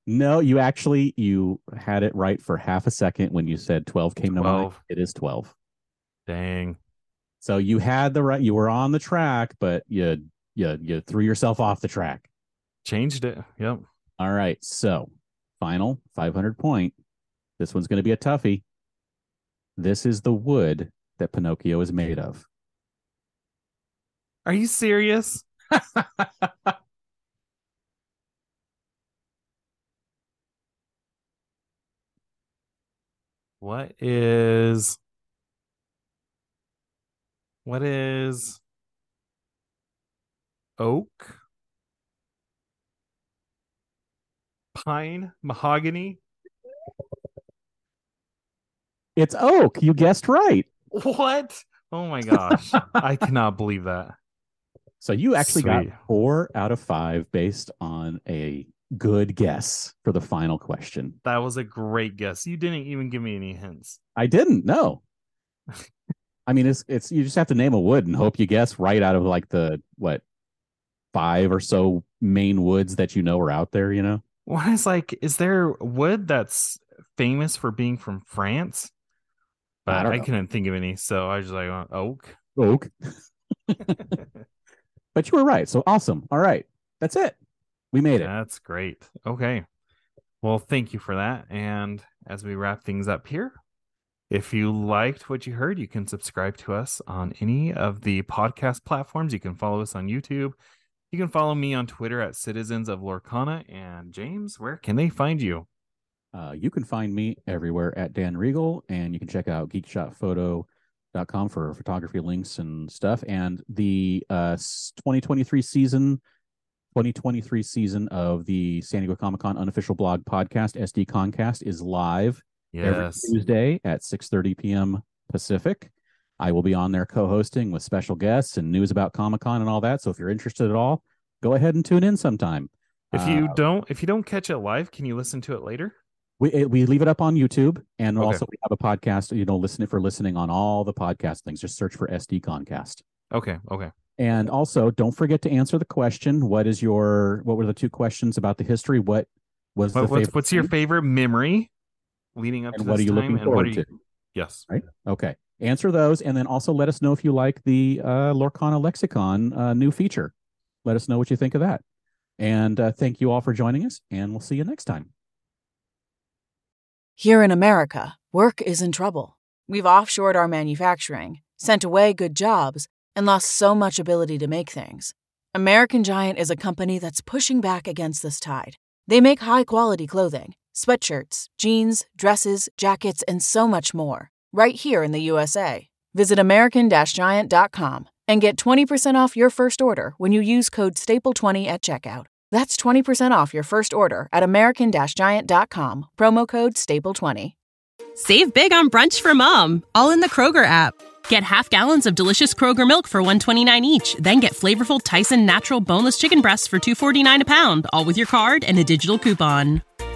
Speaker 2: no, you actually you had it right for half a second when you said 12 came to mind. It is 12.
Speaker 1: Dang.
Speaker 2: So you had the right you were on the track, but you you you threw yourself off the track.
Speaker 1: Changed it. Yep.
Speaker 2: All right. So final 500 point. This one's going to be a toughie. This is the wood that Pinocchio is made of.
Speaker 1: Are you serious? What is what is oak? pine, mahogany.
Speaker 2: It's oak. You guessed right.
Speaker 1: What? Oh my gosh. I cannot believe that.
Speaker 2: So you actually
Speaker 1: Sweet.
Speaker 2: got four out of five based on a good guess for the final question.
Speaker 1: That was a great guess. You didn't even give me any hints.
Speaker 2: I didn't know. I mean, it's it's you just have to name a wood and hope you guess right out of like the what five or so main woods that you know are out there. You know,
Speaker 1: What is like, is there wood that's famous for being from France? But
Speaker 2: don't
Speaker 1: I, couldn't think of any. So I was just like, uh, oak.
Speaker 2: oak. but you were right. So awesome. All right, that's it. We made it.
Speaker 1: That's great. Okay. Well, thank you for that. And as we wrap things up here, if you liked what you heard, you can subscribe to us on any of the podcast platforms. You can follow us on YouTube. You can follow me on Twitter at Citizens of Lorcana. And James, where can they find you?
Speaker 2: Uh, you can find me everywhere at Dan Regal, and you can check out geekshotphoto.com for photography links and stuff. And the uh, 2023 season, 2023 season of the San Diego Comic Con unofficial blog podcast, SD Concast, is live every
Speaker 1: Yes.
Speaker 2: Tuesday at 6:30 p.m. Pacific. I will be on there co-hosting with special guests and news about Comic Con and all that. So if you're interested at all, go ahead and tune in sometime.
Speaker 1: If you
Speaker 2: Uh,
Speaker 1: don't, if you don't catch it live, can you listen to it later?
Speaker 2: we we leave it up on YouTube, and
Speaker 1: Okay.
Speaker 2: also we have a podcast. You know, listen it for listening on all the podcast things. Just search for SD Concast.
Speaker 1: Okay. Okay.
Speaker 2: And also, don't forget to answer the question. What is your? What were the two questions about the history? What was the
Speaker 1: What, what's what's your favorite memory leading up
Speaker 2: And
Speaker 1: to
Speaker 2: what
Speaker 1: this
Speaker 2: are you
Speaker 1: time?
Speaker 2: looking
Speaker 1: and what
Speaker 2: forward
Speaker 1: are you?
Speaker 2: to?
Speaker 1: Yes.
Speaker 2: Right. Okay. Answer those, and then also let us know if you like the uh, Lorcana Lexicon uh, new feature. Let us know what you think of that. And uh, thank you all for joining us, and we'll see you next time.
Speaker 3: Here in America, work is in trouble. We've offshored our manufacturing, sent away good jobs, and lost so much ability to make things. American Giant is a company that's pushing back against this tide. They make high quality clothing sweatshirts, jeans, dresses, jackets, and so much more, right here in the USA. Visit American Giant.com and get 20% off your first order when you use code STAPLE20 at checkout. That's 20% off your first order at American Giant.com, promo code STAPLE20.
Speaker 4: Save big on brunch for mom, all in the Kroger app. Get half gallons of delicious Kroger milk for 129 each, then get flavorful Tyson natural boneless chicken breasts for 249 a pound, all with your card and a digital coupon.